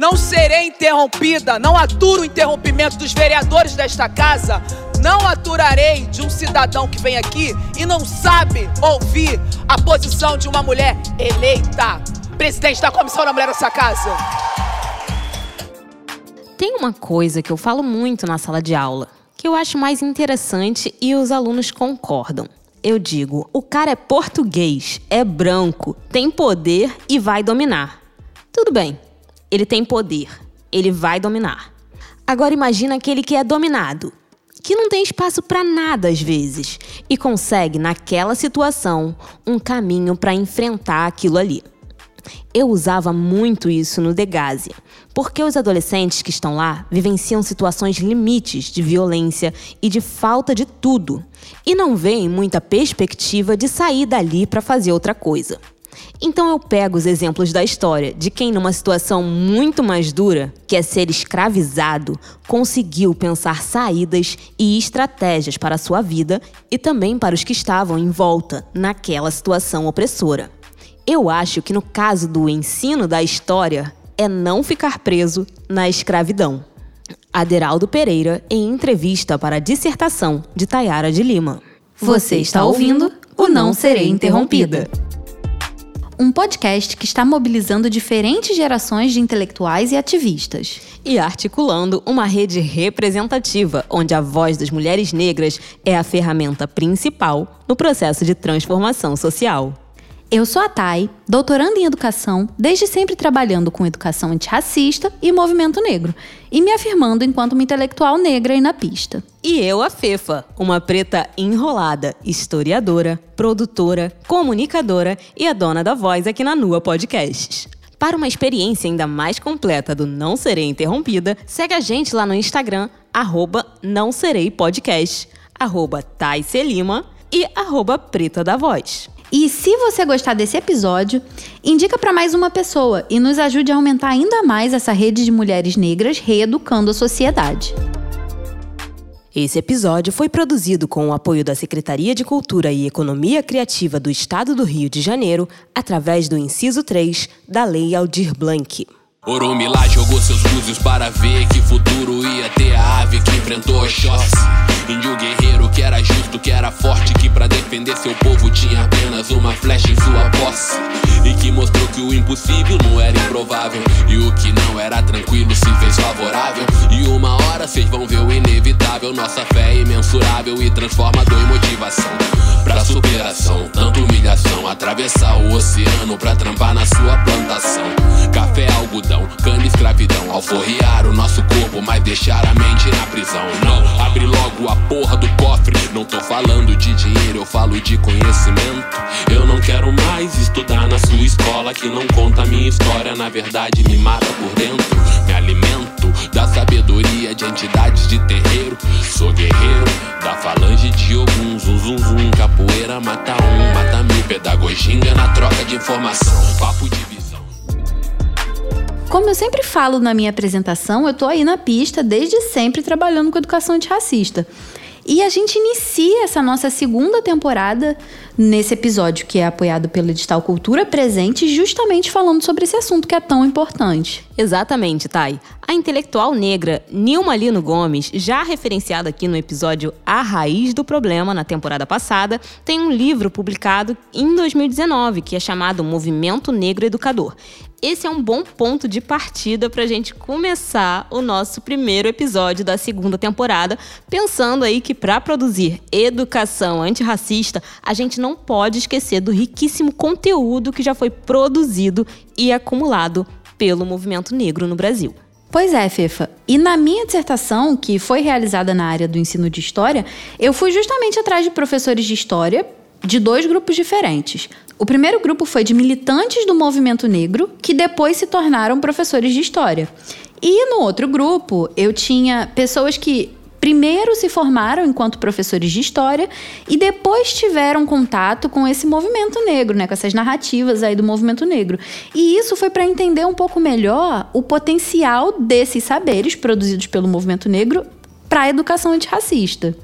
Não serei interrompida, não aturo o interrompimento dos vereadores desta casa. Não aturarei de um cidadão que vem aqui e não sabe ouvir a posição de uma mulher eleita, presidente da Comissão da Mulher dessa casa. Tem uma coisa que eu falo muito na sala de aula, que eu acho mais interessante e os alunos concordam. Eu digo, o cara é português, é branco, tem poder e vai dominar. Tudo bem, ele tem poder, ele vai dominar. Agora imagina aquele que é dominado, que não tem espaço para nada às vezes e consegue naquela situação um caminho para enfrentar aquilo ali. Eu usava muito isso no Degásia, porque os adolescentes que estão lá vivenciam situações limites de violência e de falta de tudo, e não veem muita perspectiva de sair dali para fazer outra coisa. Então eu pego os exemplos da história de quem, numa situação muito mais dura, que é ser escravizado, conseguiu pensar saídas e estratégias para a sua vida e também para os que estavam em volta naquela situação opressora. Eu acho que no caso do ensino da história é não ficar preso na escravidão. Aderaldo Pereira, em entrevista para a dissertação de Tayara de Lima. Você está ouvindo o Não Serei Interrompida um podcast que está mobilizando diferentes gerações de intelectuais e ativistas. E articulando uma rede representativa, onde a voz das mulheres negras é a ferramenta principal no processo de transformação social. Eu sou a Thay, doutoranda em educação, desde sempre trabalhando com educação antirracista e movimento negro, e me afirmando enquanto uma intelectual negra e na pista. E eu, a Fefa, uma preta enrolada, historiadora, produtora, comunicadora e a dona da voz aqui na Nua Podcasts. Para uma experiência ainda mais completa do Não Serei Interrompida, segue a gente lá no Instagram, arroba Não Serei Podcast, arroba e arroba Preta da Voz. E se você gostar desse episódio, indica para mais uma pessoa e nos ajude a aumentar ainda mais essa rede de mulheres negras reeducando a sociedade. Esse episódio foi produzido com o apoio da Secretaria de Cultura e Economia Criativa do Estado do Rio de Janeiro, através do inciso 3 da Lei Aldir Blanc. Oromilá jogou seus búzios para ver que futuro ia ter a ave que enfrentou Oxóssi. Índio guerreiro que era justo, que era forte, que para defender seu povo tinha apenas uma flecha em sua posse. E que mostrou que o impossível não era improvável. E o que não era tranquilo se fez favorável. E uma hora vocês vão ver o inevitável. Nossa fé é imensurável e transformador em motivação. Pra superação, tanta humilhação. Atravessar o oceano pra trampar na sua plantação. Café, algodão escravidão, cana escravidão. Alforriar o nosso corpo, mas deixar a mente na prisão. Não, abre logo a porra do cofre. Não tô falando de dinheiro, eu falo de conhecimento. Eu não quero mais estudar na sua escola que não conta minha história. Na verdade, me mata por dentro. Me alimento da sabedoria de entidades de terreiro. Sou guerreiro da falange de Ogum, zum zum zum. Capoeira mata um, mata mil. Pedagogia na troca de informação. Papo de como eu sempre falo na minha apresentação, eu tô aí na pista desde sempre trabalhando com educação antirracista. E a gente inicia essa nossa segunda temporada nesse episódio que é apoiado pelo Edital Cultura Presente, justamente falando sobre esse assunto que é tão importante. Exatamente, Thay. A intelectual negra Nilma Lino Gomes, já referenciada aqui no episódio A Raiz do Problema, na temporada passada, tem um livro publicado em 2019 que é chamado Movimento Negro Educador esse é um bom ponto de partida para a gente começar o nosso primeiro episódio da segunda temporada, pensando aí que para produzir educação antirracista, a gente não pode esquecer do riquíssimo conteúdo que já foi produzido e acumulado pelo movimento negro no Brasil. Pois é, Fefa. E na minha dissertação, que foi realizada na área do ensino de história, eu fui justamente atrás de professores de história de dois grupos diferentes. O primeiro grupo foi de militantes do movimento negro que depois se tornaram professores de história. E no outro grupo, eu tinha pessoas que primeiro se formaram enquanto professores de história e depois tiveram contato com esse movimento negro, né, com essas narrativas aí do movimento negro. E isso foi para entender um pouco melhor o potencial desses saberes produzidos pelo movimento negro para a educação antirracista.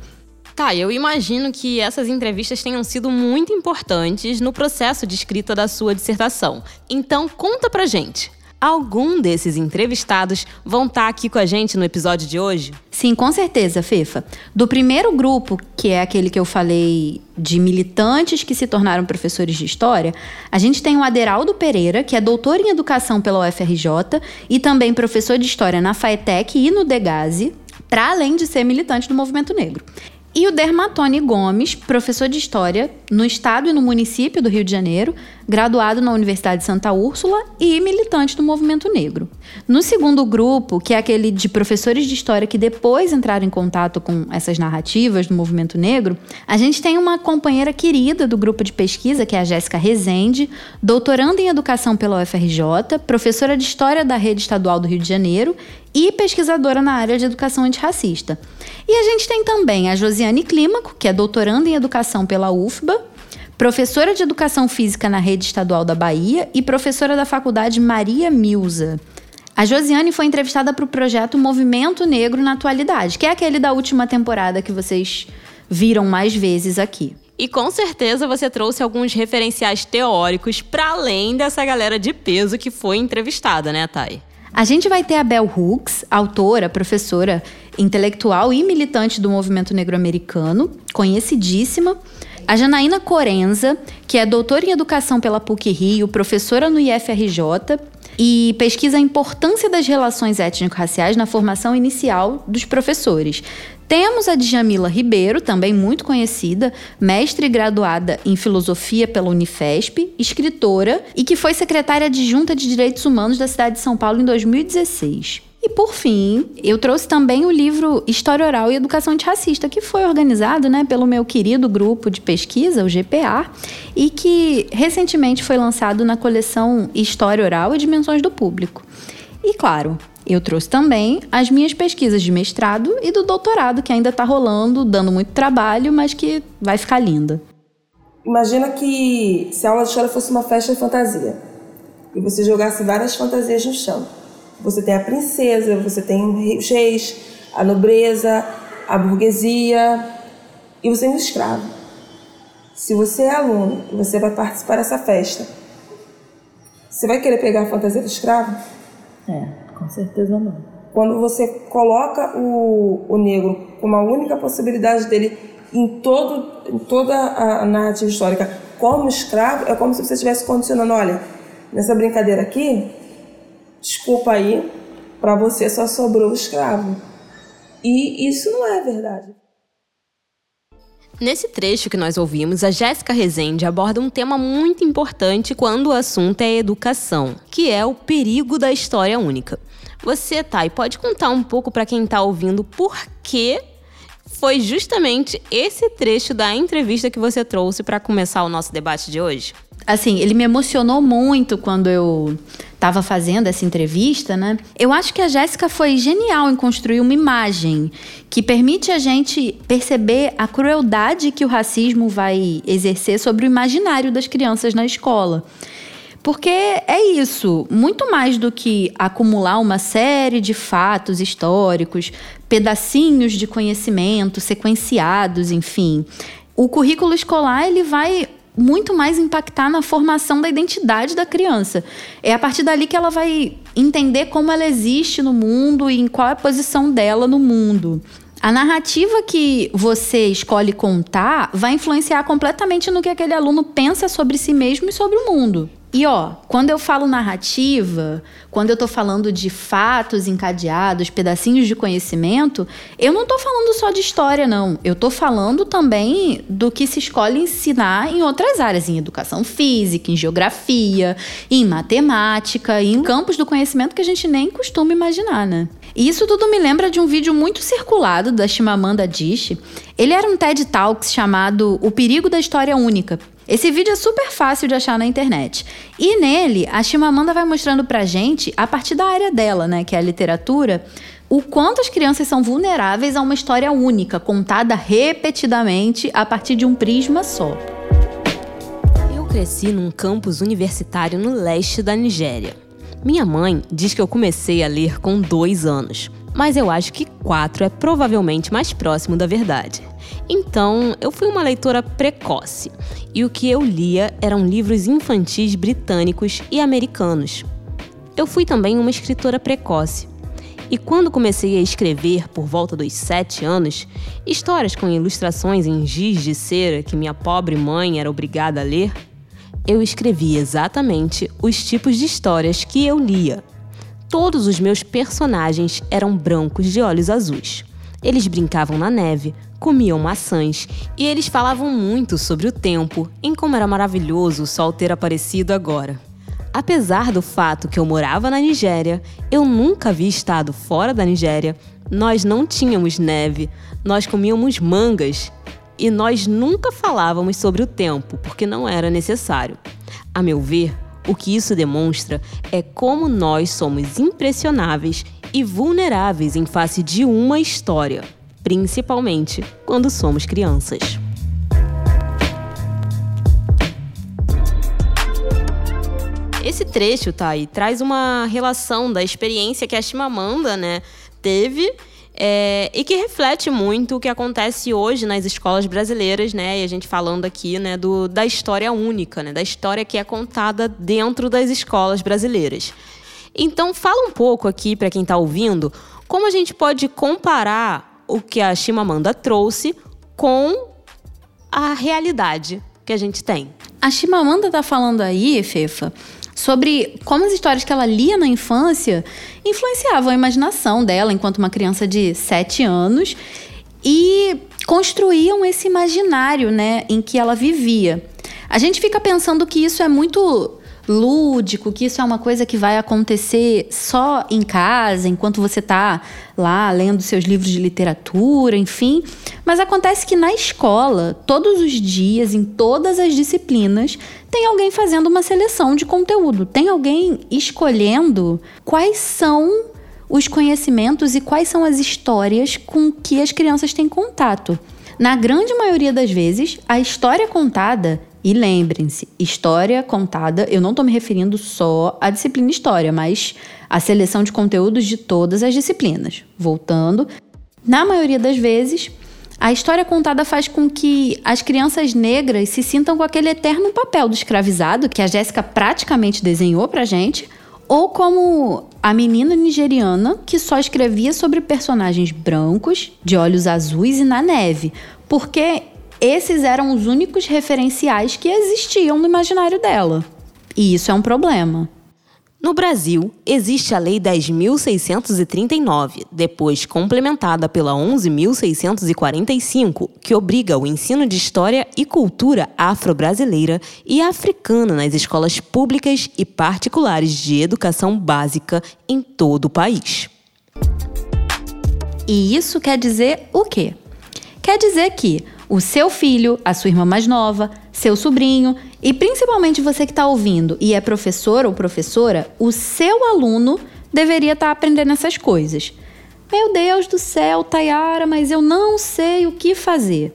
Tá, eu imagino que essas entrevistas tenham sido muito importantes no processo de escrita da sua dissertação. Então, conta pra gente. Algum desses entrevistados vão estar tá aqui com a gente no episódio de hoje? Sim, com certeza, Fefa. Do primeiro grupo, que é aquele que eu falei de militantes que se tornaram professores de história, a gente tem o Aderaldo Pereira, que é doutor em educação pela UFRJ e também professor de história na FAETEC e no Degase, para além de ser militante do movimento negro. E o Dermatone Gomes, professor de História no Estado e no município do Rio de Janeiro, graduado na Universidade de Santa Úrsula e militante do movimento negro. No segundo grupo, que é aquele de professores de História que depois entraram em contato com essas narrativas do movimento negro, a gente tem uma companheira querida do grupo de pesquisa, que é a Jéssica Rezende, doutoranda em Educação pela UFRJ, professora de História da Rede Estadual do Rio de Janeiro e pesquisadora na área de educação antirracista. E a gente tem também a Josiane Clímaco, que é doutoranda em educação pela UFBA, professora de educação física na rede estadual da Bahia e professora da faculdade Maria Milza. A Josiane foi entrevistada para o projeto Movimento Negro na Atualidade, que é aquele da última temporada que vocês viram mais vezes aqui. E com certeza você trouxe alguns referenciais teóricos para além dessa galera de peso que foi entrevistada, né, Thay? A gente vai ter a Bell Hooks, autora, professora, intelectual e militante do movimento negro-americano, conhecidíssima. A Janaína Corenza, que é doutora em educação pela PUC Rio, professora no IFRJ e pesquisa a importância das relações étnico-raciais na formação inicial dos professores. Temos a Djamila Ribeiro, também muito conhecida, mestre graduada em filosofia pela Unifesp, escritora e que foi secretária adjunta de Direitos Humanos da cidade de São Paulo em 2016. E por fim, eu trouxe também o livro História Oral e Educação Antirracista, que foi organizado né, pelo meu querido grupo de pesquisa, o GPA, e que recentemente foi lançado na coleção História Oral e Dimensões do Público. E claro, eu trouxe também as minhas pesquisas de mestrado e do doutorado, que ainda está rolando, dando muito trabalho, mas que vai ficar linda. Imagina que se a aula de história fosse uma festa de fantasia e você jogasse várias fantasias no chão. Você tem a princesa, você tem os reis, a nobreza, a burguesia e você tem um escravo. Se você é aluno e você vai participar dessa festa, você vai querer pegar a fantasia do escravo? É. Com certeza não. Quando você coloca o, o negro como a única possibilidade dele em, todo, em toda a narrativa histórica como escravo, é como se você estivesse condicionando, olha, nessa brincadeira aqui, desculpa aí, para você só sobrou o escravo. E isso não é verdade. Nesse trecho que nós ouvimos, a Jéssica Rezende aborda um tema muito importante quando o assunto é educação, que é o perigo da história única. Você, Thay, pode contar um pouco para quem está ouvindo por que foi justamente esse trecho da entrevista que você trouxe para começar o nosso debate de hoje? Assim, ele me emocionou muito quando eu estava fazendo essa entrevista, né? Eu acho que a Jéssica foi genial em construir uma imagem que permite a gente perceber a crueldade que o racismo vai exercer sobre o imaginário das crianças na escola. Porque é isso, muito mais do que acumular uma série de fatos históricos, pedacinhos de conhecimento sequenciados, enfim. O currículo escolar ele vai muito mais impactar na formação da identidade da criança. É a partir dali que ela vai entender como ela existe no mundo e em qual é a posição dela no mundo. A narrativa que você escolhe contar vai influenciar completamente no que aquele aluno pensa sobre si mesmo e sobre o mundo. E ó, quando eu falo narrativa, quando eu tô falando de fatos encadeados, pedacinhos de conhecimento, eu não tô falando só de história, não. Eu tô falando também do que se escolhe ensinar em outras áreas, em educação física, em geografia, em matemática, em campos do conhecimento que a gente nem costuma imaginar, né? E isso tudo me lembra de um vídeo muito circulado da Chimamanda Adichie. Ele era um TED Talks chamado O Perigo da História Única. Esse vídeo é super fácil de achar na internet. E nele, a Chimamanda vai mostrando pra gente, a partir da área dela, né, que é a literatura, o quanto as crianças são vulneráveis a uma história única, contada repetidamente a partir de um prisma só. Eu cresci num campus universitário no leste da Nigéria. Minha mãe diz que eu comecei a ler com dois anos, mas eu acho que quatro é provavelmente mais próximo da verdade. Então, eu fui uma leitora precoce e o que eu lia eram livros infantis britânicos e americanos. Eu fui também uma escritora precoce. E quando comecei a escrever, por volta dos sete anos, histórias com ilustrações em giz de cera que minha pobre mãe era obrigada a ler, eu escrevi exatamente os tipos de histórias que eu lia. Todos os meus personagens eram brancos de olhos azuis. Eles brincavam na neve, comiam maçãs e eles falavam muito sobre o tempo, em como era maravilhoso o sol ter aparecido agora. Apesar do fato que eu morava na Nigéria, eu nunca havia estado fora da Nigéria, nós não tínhamos neve, nós comíamos mangas e nós nunca falávamos sobre o tempo, porque não era necessário. A meu ver, o que isso demonstra é como nós somos impressionáveis e vulneráveis em face de uma história, principalmente quando somos crianças. Esse trecho, aí, traz uma relação da experiência que a Chimamanda, né, teve é, e que reflete muito o que acontece hoje nas escolas brasileiras, né? E a gente falando aqui, né, do, da história única, né, da história que é contada dentro das escolas brasileiras. Então, fala um pouco aqui para quem está ouvindo, como a gente pode comparar o que a Chimamanda trouxe com a realidade que a gente tem. A Chimamanda tá falando aí, Fefa, sobre como as histórias que ela lia na infância influenciavam a imaginação dela enquanto uma criança de 7 anos e construíam esse imaginário, né, em que ela vivia. A gente fica pensando que isso é muito lúdico, que isso é uma coisa que vai acontecer só em casa, enquanto você está lá lendo seus livros de literatura, enfim. Mas acontece que na escola, todos os dias, em todas as disciplinas, tem alguém fazendo uma seleção de conteúdo, tem alguém escolhendo quais são os conhecimentos e quais são as histórias com que as crianças têm contato. Na grande maioria das vezes, a história contada e lembrem-se, história contada, eu não estou me referindo só à disciplina história, mas à seleção de conteúdos de todas as disciplinas. Voltando, na maioria das vezes, a história contada faz com que as crianças negras se sintam com aquele eterno papel do escravizado que a Jéssica praticamente desenhou pra gente, ou como a menina nigeriana que só escrevia sobre personagens brancos, de olhos azuis e na neve, porque esses eram os únicos referenciais que existiam no imaginário dela. E isso é um problema. No Brasil, existe a Lei 10.639, depois complementada pela 11.645, que obriga o ensino de história e cultura afro-brasileira e africana nas escolas públicas e particulares de educação básica em todo o país. E isso quer dizer o quê? Quer dizer que o seu filho, a sua irmã mais nova, seu sobrinho e principalmente você que está ouvindo e é professor ou professora, o seu aluno deveria estar tá aprendendo essas coisas. Meu Deus do céu, Tayara, mas eu não sei o que fazer.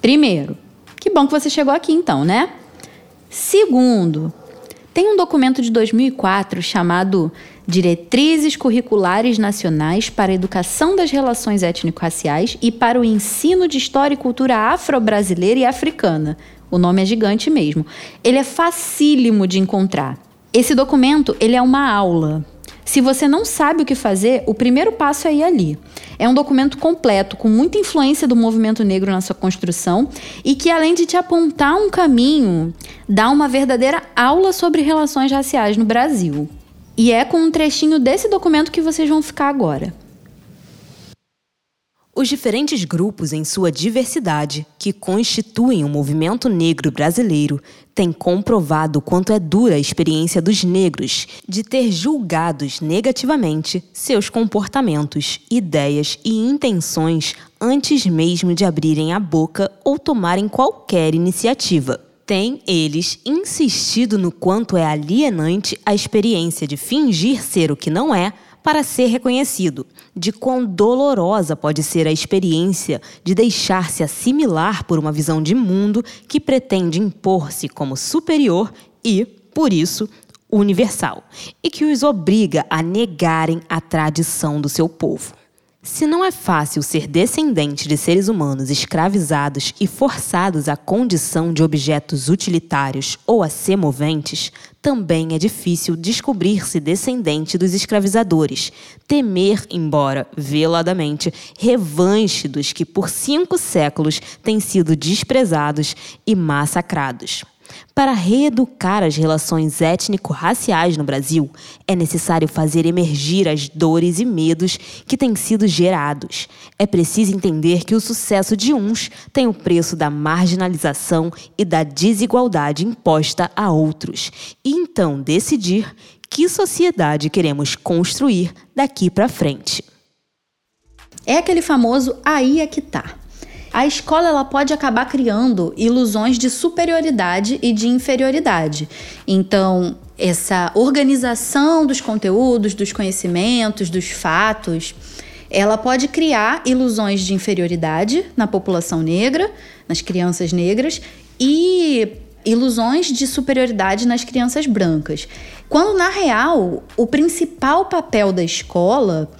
Primeiro, que bom que você chegou aqui então, né? Segundo, tem um documento de 2004 chamado Diretrizes Curriculares Nacionais para a Educação das Relações Étnico-Raciais e para o Ensino de História e Cultura Afro-Brasileira e Africana. O nome é gigante mesmo. Ele é facílimo de encontrar. Esse documento, ele é uma aula. Se você não sabe o que fazer, o primeiro passo é ir ali. É um documento completo, com muita influência do movimento negro na sua construção e que, além de te apontar um caminho, dá uma verdadeira aula sobre relações raciais no Brasil. E é com um trechinho desse documento que vocês vão ficar agora. Os diferentes grupos, em sua diversidade, que constituem o movimento negro brasileiro, têm comprovado quanto é dura a experiência dos negros de ter julgados negativamente seus comportamentos, ideias e intenções antes mesmo de abrirem a boca ou tomarem qualquer iniciativa. Tem eles insistido no quanto é alienante a experiência de fingir ser o que não é para ser reconhecido, de quão dolorosa pode ser a experiência de deixar-se assimilar por uma visão de mundo que pretende impor-se como superior e, por isso, universal, e que os obriga a negarem a tradição do seu povo. Se não é fácil ser descendente de seres humanos escravizados e forçados à condição de objetos utilitários ou a semoventes, também é difícil descobrir-se descendente dos escravizadores, temer, embora veladamente, revanche dos que por cinco séculos têm sido desprezados e massacrados. Para reeducar as relações étnico-raciais no Brasil, é necessário fazer emergir as dores e medos que têm sido gerados. É preciso entender que o sucesso de uns tem o preço da marginalização e da desigualdade imposta a outros, e então decidir que sociedade queremos construir daqui para frente. É aquele famoso aí é que tá a escola ela pode acabar criando ilusões de superioridade e de inferioridade. Então, essa organização dos conteúdos, dos conhecimentos, dos fatos, ela pode criar ilusões de inferioridade na população negra, nas crianças negras e ilusões de superioridade nas crianças brancas. Quando na real, o principal papel da escola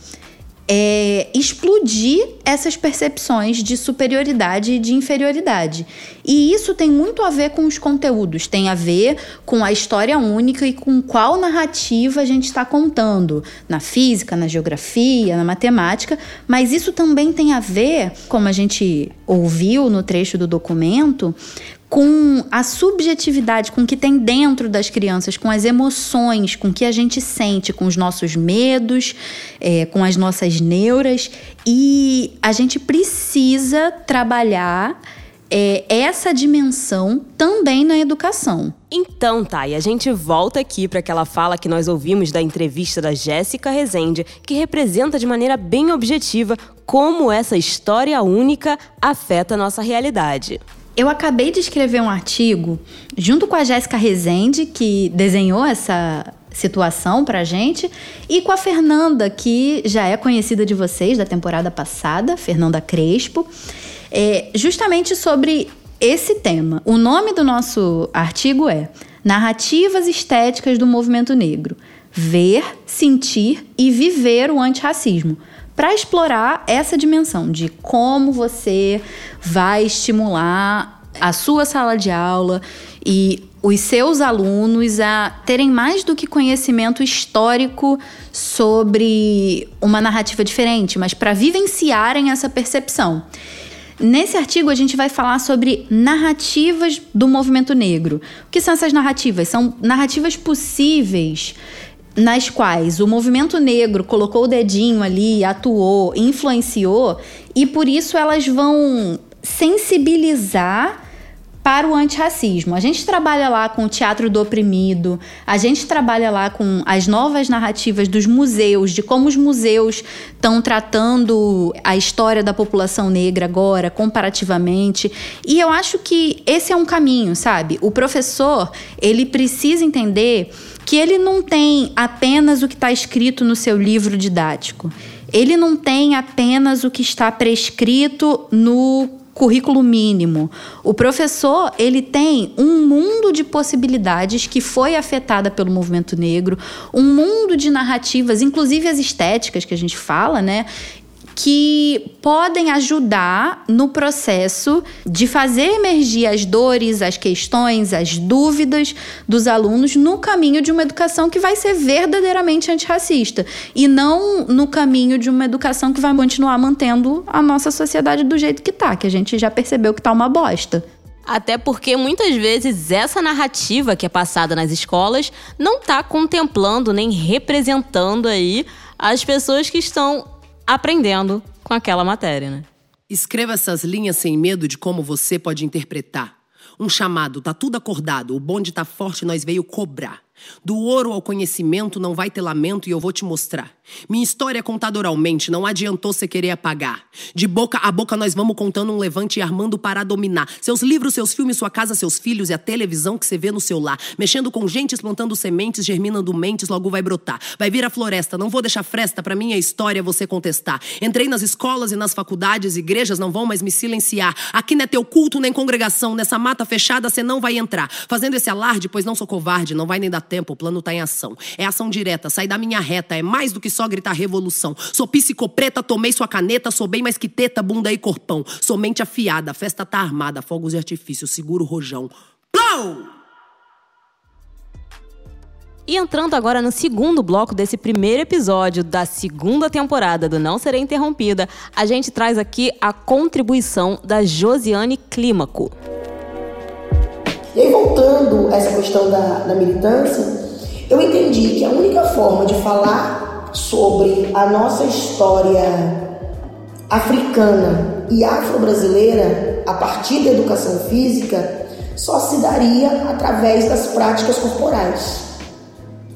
é, explodir essas percepções de superioridade e de inferioridade. E isso tem muito a ver com os conteúdos, tem a ver com a história única e com qual narrativa a gente está contando, na física, na geografia, na matemática, mas isso também tem a ver, como a gente ouviu no trecho do documento, com a subjetividade, com o que tem dentro das crianças, com as emoções, com o que a gente sente, com os nossos medos, é, com as nossas neuras. E a gente precisa trabalhar é, essa dimensão também na educação. Então, e a gente volta aqui para aquela fala que nós ouvimos da entrevista da Jéssica Rezende, que representa de maneira bem objetiva como essa história única afeta a nossa realidade. Eu acabei de escrever um artigo junto com a Jéssica Rezende, que desenhou essa situação pra gente, e com a Fernanda, que já é conhecida de vocês da temporada passada, Fernanda Crespo, é, justamente sobre esse tema. O nome do nosso artigo é Narrativas Estéticas do Movimento Negro: Ver, Sentir e Viver o Antirracismo para explorar essa dimensão de como você vai estimular a sua sala de aula e os seus alunos a terem mais do que conhecimento histórico sobre uma narrativa diferente, mas para vivenciarem essa percepção. Nesse artigo, a gente vai falar sobre narrativas do movimento negro. O que são essas narrativas? São narrativas possíveis nas quais o movimento negro colocou o dedinho ali, atuou, influenciou, e por isso elas vão sensibilizar para o antirracismo. A gente trabalha lá com o teatro do oprimido, a gente trabalha lá com as novas narrativas dos museus, de como os museus estão tratando a história da população negra agora, comparativamente. E eu acho que esse é um caminho, sabe? O professor, ele precisa entender que ele não tem apenas o que está escrito no seu livro didático. Ele não tem apenas o que está prescrito no currículo mínimo. O professor, ele tem um mundo de possibilidades que foi afetada pelo movimento negro, um mundo de narrativas, inclusive as estéticas que a gente fala, né? Que podem ajudar no processo de fazer emergir as dores, as questões, as dúvidas dos alunos no caminho de uma educação que vai ser verdadeiramente antirracista e não no caminho de uma educação que vai continuar mantendo a nossa sociedade do jeito que tá, que a gente já percebeu que tá uma bosta. Até porque muitas vezes essa narrativa que é passada nas escolas não está contemplando nem representando aí as pessoas que estão aprendendo com aquela matéria, né? Escreva essas linhas sem medo de como você pode interpretar. Um chamado, tá tudo acordado, o bonde tá forte, nós veio cobrar. Do ouro ao conhecimento não vai ter lamento e eu vou te mostrar. Minha história é contada oralmente, não adiantou você querer apagar. De boca a boca nós vamos contando um levante e armando para dominar. Seus livros, seus filmes, sua casa, seus filhos e a televisão que você vê no seu lar. Mexendo com gente, plantando sementes, germinando mentes, logo vai brotar. Vai vir a floresta, não vou deixar fresta pra minha história você contestar. Entrei nas escolas e nas faculdades, igrejas não vão mais me silenciar. Aqui não é teu culto nem congregação, nessa mata fechada você não vai entrar. Fazendo esse alarde, pois não sou covarde, não vai nem dar tempo, o plano tá em ação. É ação direta, sai da minha reta, é mais do que só gritar revolução. Sou psicopreta, tomei sua caneta, sou bem mais que teta, bunda e corpão. Sou mente afiada, festa tá armada, fogos e artifícios, seguro rojão. Plou! E entrando agora no segundo bloco desse primeiro episódio da segunda temporada do Não Serei Interrompida, a gente traz aqui a contribuição da Josiane Clímaco. E aí, voltando a essa questão da, da militância, eu entendi que a única forma de falar sobre a nossa história africana e afro-brasileira a partir da educação física só se daria através das práticas corporais.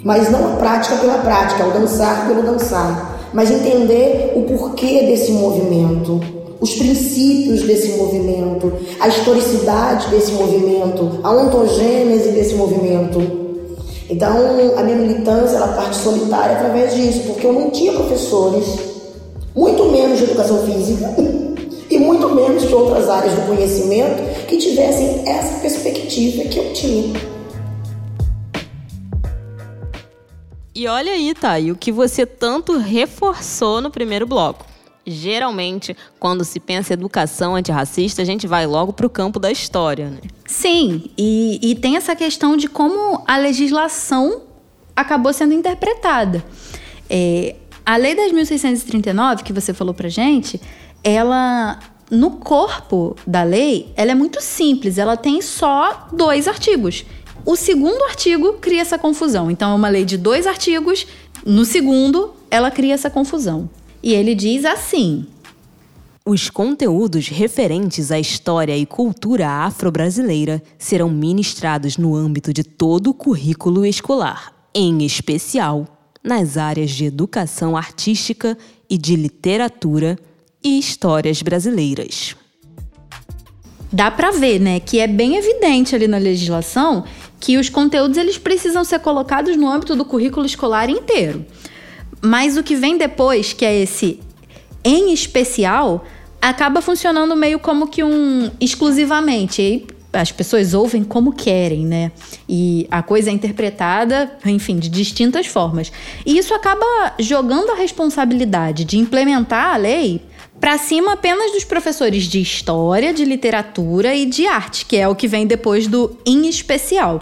Mas não a prática pela prática, o dançar pelo dançar, mas entender o porquê desse movimento, os princípios desse movimento, a historicidade desse movimento, a ontogênese desse movimento. Então, a minha militância ela parte solitária através disso, porque eu não tinha professores, muito menos de educação física e muito menos de outras áreas do conhecimento que tivessem essa perspectiva que eu tinha. E olha aí, Thay, o que você tanto reforçou no primeiro bloco. Geralmente, quando se pensa em educação antirracista, a gente vai logo para o campo da história, né? Sim, e, e tem essa questão de como a legislação acabou sendo interpretada. É, a Lei 10.639, que você falou pra gente, ela no corpo da lei, ela é muito simples, ela tem só dois artigos. O segundo artigo cria essa confusão. Então, é uma lei de dois artigos. No segundo, ela cria essa confusão. E ele diz assim: os conteúdos referentes à história e cultura afro-brasileira serão ministrados no âmbito de todo o currículo escolar, em especial nas áreas de educação artística e de literatura e histórias brasileiras. Dá para ver, né, que é bem evidente ali na legislação que os conteúdos eles precisam ser colocados no âmbito do currículo escolar inteiro. Mas o que vem depois, que é esse em especial, acaba funcionando meio como que um exclusivamente. E as pessoas ouvem como querem, né? E a coisa é interpretada, enfim, de distintas formas. E isso acaba jogando a responsabilidade de implementar a lei para cima apenas dos professores de história, de literatura e de arte, que é o que vem depois do em especial.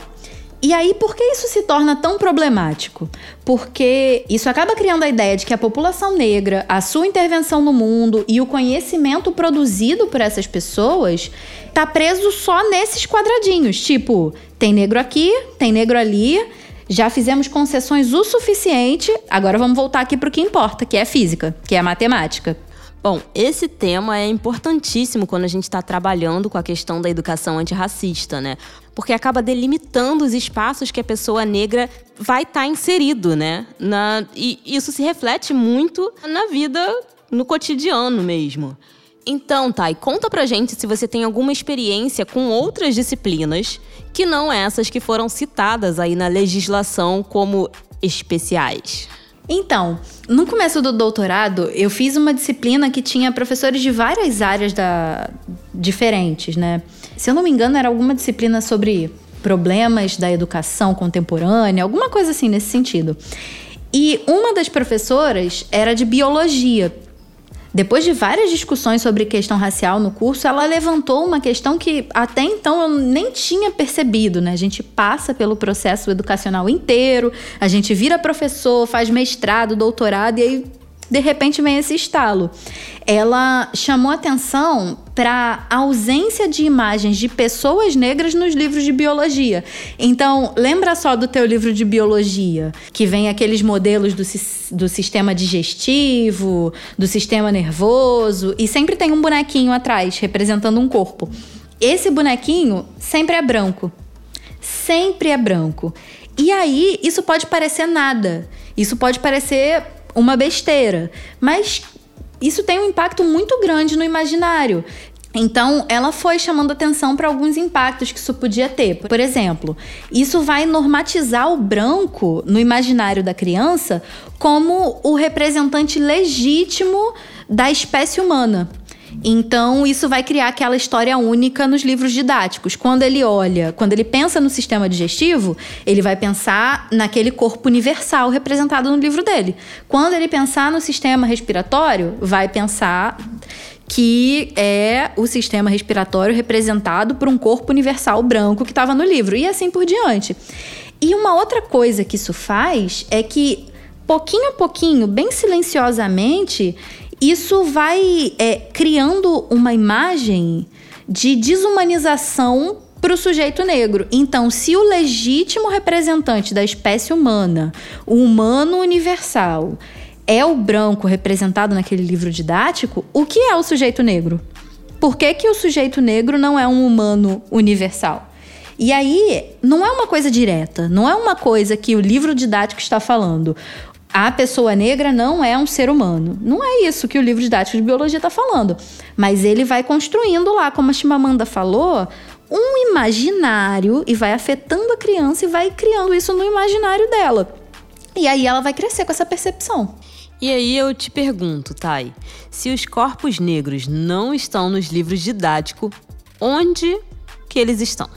E aí, por que isso se torna tão problemático? Porque isso acaba criando a ideia de que a população negra, a sua intervenção no mundo e o conhecimento produzido por essas pessoas tá preso só nesses quadradinhos. Tipo, tem negro aqui, tem negro ali, já fizemos concessões o suficiente, agora vamos voltar aqui para o que importa, que é física, que é matemática. Bom, esse tema é importantíssimo quando a gente está trabalhando com a questão da educação antirracista, né? Porque acaba delimitando os espaços que a pessoa negra vai estar tá inserido, né? Na, e isso se reflete muito na vida, no cotidiano mesmo. Então, Thay, conta pra gente se você tem alguma experiência com outras disciplinas que não essas que foram citadas aí na legislação como especiais. Então, no começo do doutorado, eu fiz uma disciplina que tinha professores de várias áreas da... diferentes, né? Se eu não me engano, era alguma disciplina sobre problemas da educação contemporânea, alguma coisa assim nesse sentido. E uma das professoras era de biologia. Depois de várias discussões sobre questão racial no curso, ela levantou uma questão que até então eu nem tinha percebido, né? A gente passa pelo processo educacional inteiro, a gente vira professor, faz mestrado, doutorado e aí de repente vem esse estalo. Ela chamou atenção para a ausência de imagens de pessoas negras nos livros de biologia. Então, lembra só do teu livro de biologia, que vem aqueles modelos do, do sistema digestivo, do sistema nervoso, e sempre tem um bonequinho atrás representando um corpo. Esse bonequinho sempre é branco. Sempre é branco. E aí, isso pode parecer nada. Isso pode parecer uma besteira. Mas isso tem um impacto muito grande no imaginário. Então, ela foi chamando atenção para alguns impactos que isso podia ter. Por exemplo, isso vai normatizar o branco no imaginário da criança como o representante legítimo da espécie humana. Então, isso vai criar aquela história única nos livros didáticos. Quando ele olha, quando ele pensa no sistema digestivo, ele vai pensar naquele corpo universal representado no livro dele. Quando ele pensar no sistema respiratório, vai pensar que é o sistema respiratório representado por um corpo universal branco que estava no livro, e assim por diante. E uma outra coisa que isso faz é que, pouquinho a pouquinho, bem silenciosamente, isso vai é, criando uma imagem de desumanização para o sujeito negro. Então, se o legítimo representante da espécie humana, o humano universal, é o branco representado naquele livro didático, o que é o sujeito negro? Por que, que o sujeito negro não é um humano universal? E aí, não é uma coisa direta, não é uma coisa que o livro didático está falando a pessoa negra não é um ser humano. Não é isso que o livro didático de biologia está falando. Mas ele vai construindo lá, como a Chimamanda falou, um imaginário e vai afetando a criança e vai criando isso no imaginário dela. E aí ela vai crescer com essa percepção. E aí eu te pergunto, Thay, se os corpos negros não estão nos livros didáticos, onde que eles estão?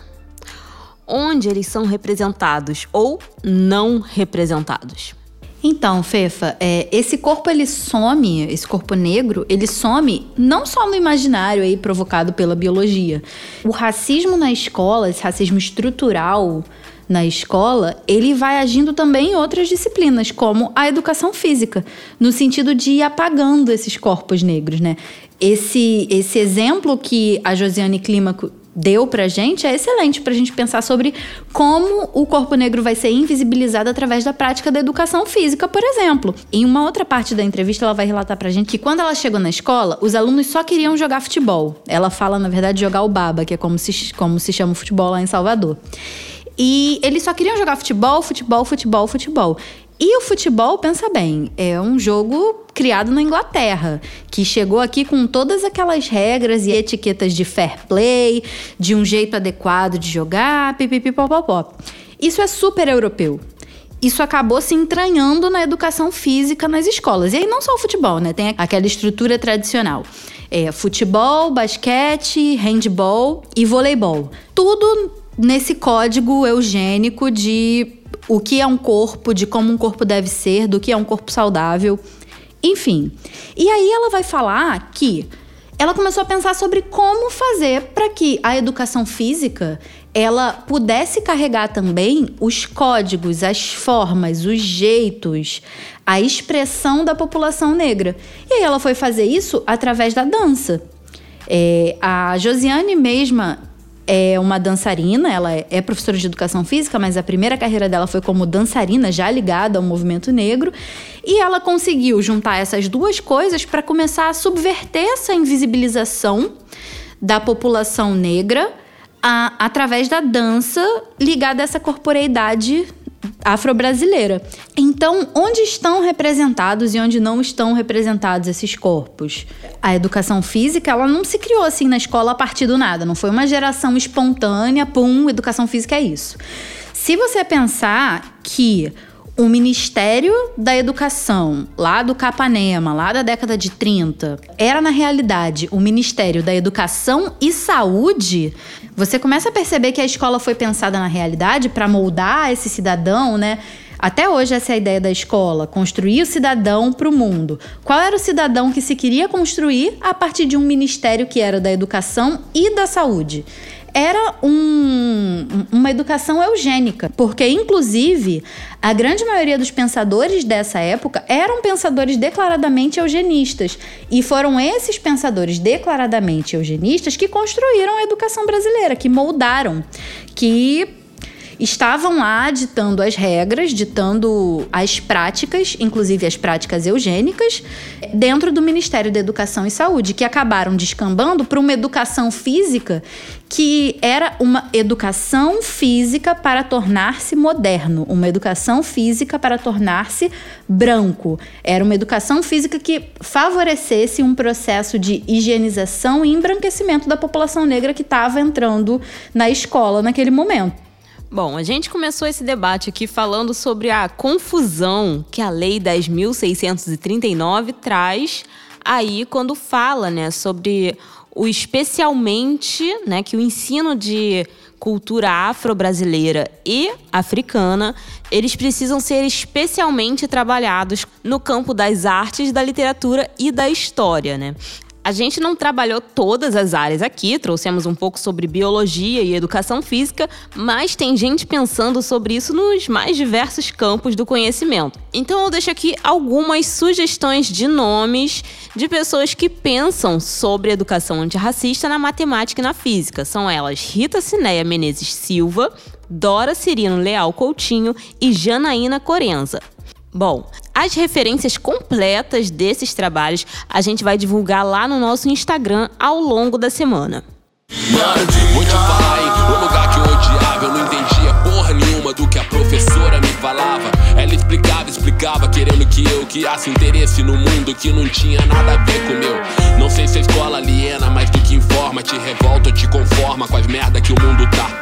Onde eles são representados ou não representados? Então, Fefa, é, esse corpo ele some, esse corpo negro, ele some não só no imaginário aí provocado pela biologia. O racismo na escola, esse racismo estrutural na escola, ele vai agindo também em outras disciplinas, como a educação física, no sentido de ir apagando esses corpos negros, né? Esse, esse exemplo que a Josiane Clímaco deu pra gente é excelente pra gente pensar sobre como o corpo negro vai ser invisibilizado através da prática da educação física, por exemplo. Em uma outra parte da entrevista, ela vai relatar pra gente que quando ela chegou na escola, os alunos só queriam jogar futebol. Ela fala, na verdade, jogar o baba, que é como se, como se chama o futebol lá em Salvador. E eles só queriam jogar futebol, futebol, futebol, futebol. E o futebol, pensa bem, é um jogo criado na Inglaterra, que chegou aqui com todas aquelas regras e etiquetas de fair play, de um jeito adequado de jogar, pipipipopopó. Isso é super europeu. Isso acabou se entranhando na educação física nas escolas. E aí não só o futebol, né? Tem aquela estrutura tradicional. É futebol, basquete, handball e voleibol. Tudo nesse código eugênico de o que é um corpo, de como um corpo deve ser, do que é um corpo saudável, enfim. E aí ela vai falar que ela começou a pensar sobre como fazer para que a educação física ela pudesse carregar também os códigos, as formas, os jeitos, a expressão da população negra. E aí ela foi fazer isso através da dança. É, a Josiane mesma é uma dançarina, ela é, é professora de educação física, mas a primeira carreira dela foi como dançarina, já ligada ao movimento negro, e ela conseguiu juntar essas duas coisas para começar a subverter essa invisibilização da população negra a, através da dança ligada a essa corporeidade afro-brasileira. Então, onde estão representados e onde não estão representados esses corpos? A educação física, ela não se criou assim na escola a partir do nada, não foi uma geração espontânea, pum, educação física é isso. Se você pensar que o Ministério da Educação, lá do Capanema, lá da década de 30, era na realidade o Ministério da Educação e Saúde, você começa a perceber que a escola foi pensada na realidade para moldar esse cidadão, né? Até hoje essa é a ideia da escola, construir o cidadão para o mundo. Qual era o cidadão que se queria construir a partir de um ministério que era da educação e da saúde? Era um, uma educação eugênica, porque, inclusive, a grande maioria dos pensadores dessa época eram pensadores declaradamente eugenistas. E foram esses pensadores declaradamente eugenistas que construíram a educação brasileira, que moldaram, que estavam lá ditando as regras, ditando as práticas, inclusive as práticas eugênicas, dentro do Ministério da Educação e Saúde, que acabaram descambando para uma educação física que era uma educação física para tornar-se moderno, uma educação física para tornar-se branco. Era uma educação física que favorecesse um processo de higienização e embranquecimento da população negra que estava entrando na escola naquele momento. Bom, a gente começou esse debate aqui falando sobre a confusão que a Lei 10.639 traz aí quando fala, né, sobre o especialmente, né, que o ensino de cultura afro-brasileira e africana, eles precisam ser especialmente trabalhados no campo das artes, da literatura e da história, né? A gente não trabalhou todas as áreas aqui, trouxemos um pouco sobre biologia e educação física, mas tem gente pensando sobre isso nos mais diversos campos do conhecimento. Então eu deixo aqui algumas sugestões de nomes de pessoas que pensam sobre educação antirracista na matemática e na física. São elas Rita Cineia Menezes Silva, Dora Cirino Leal Coutinho e Janaína Corenza. Bom, as referências completas desses trabalhos a gente vai divulgar lá no nosso Instagram ao longo da semana. Vou te falar, hein? O lugar que eu odiava, eu não entendia porra nenhuma do que a professora me falava. Ela explicava, explicava, querendo que eu criasse interesse no mundo que não tinha nada a ver com o meu. Não sei se a escola aliena, mais do que informa, te revolta ou te conforma com as merda que o mundo tá.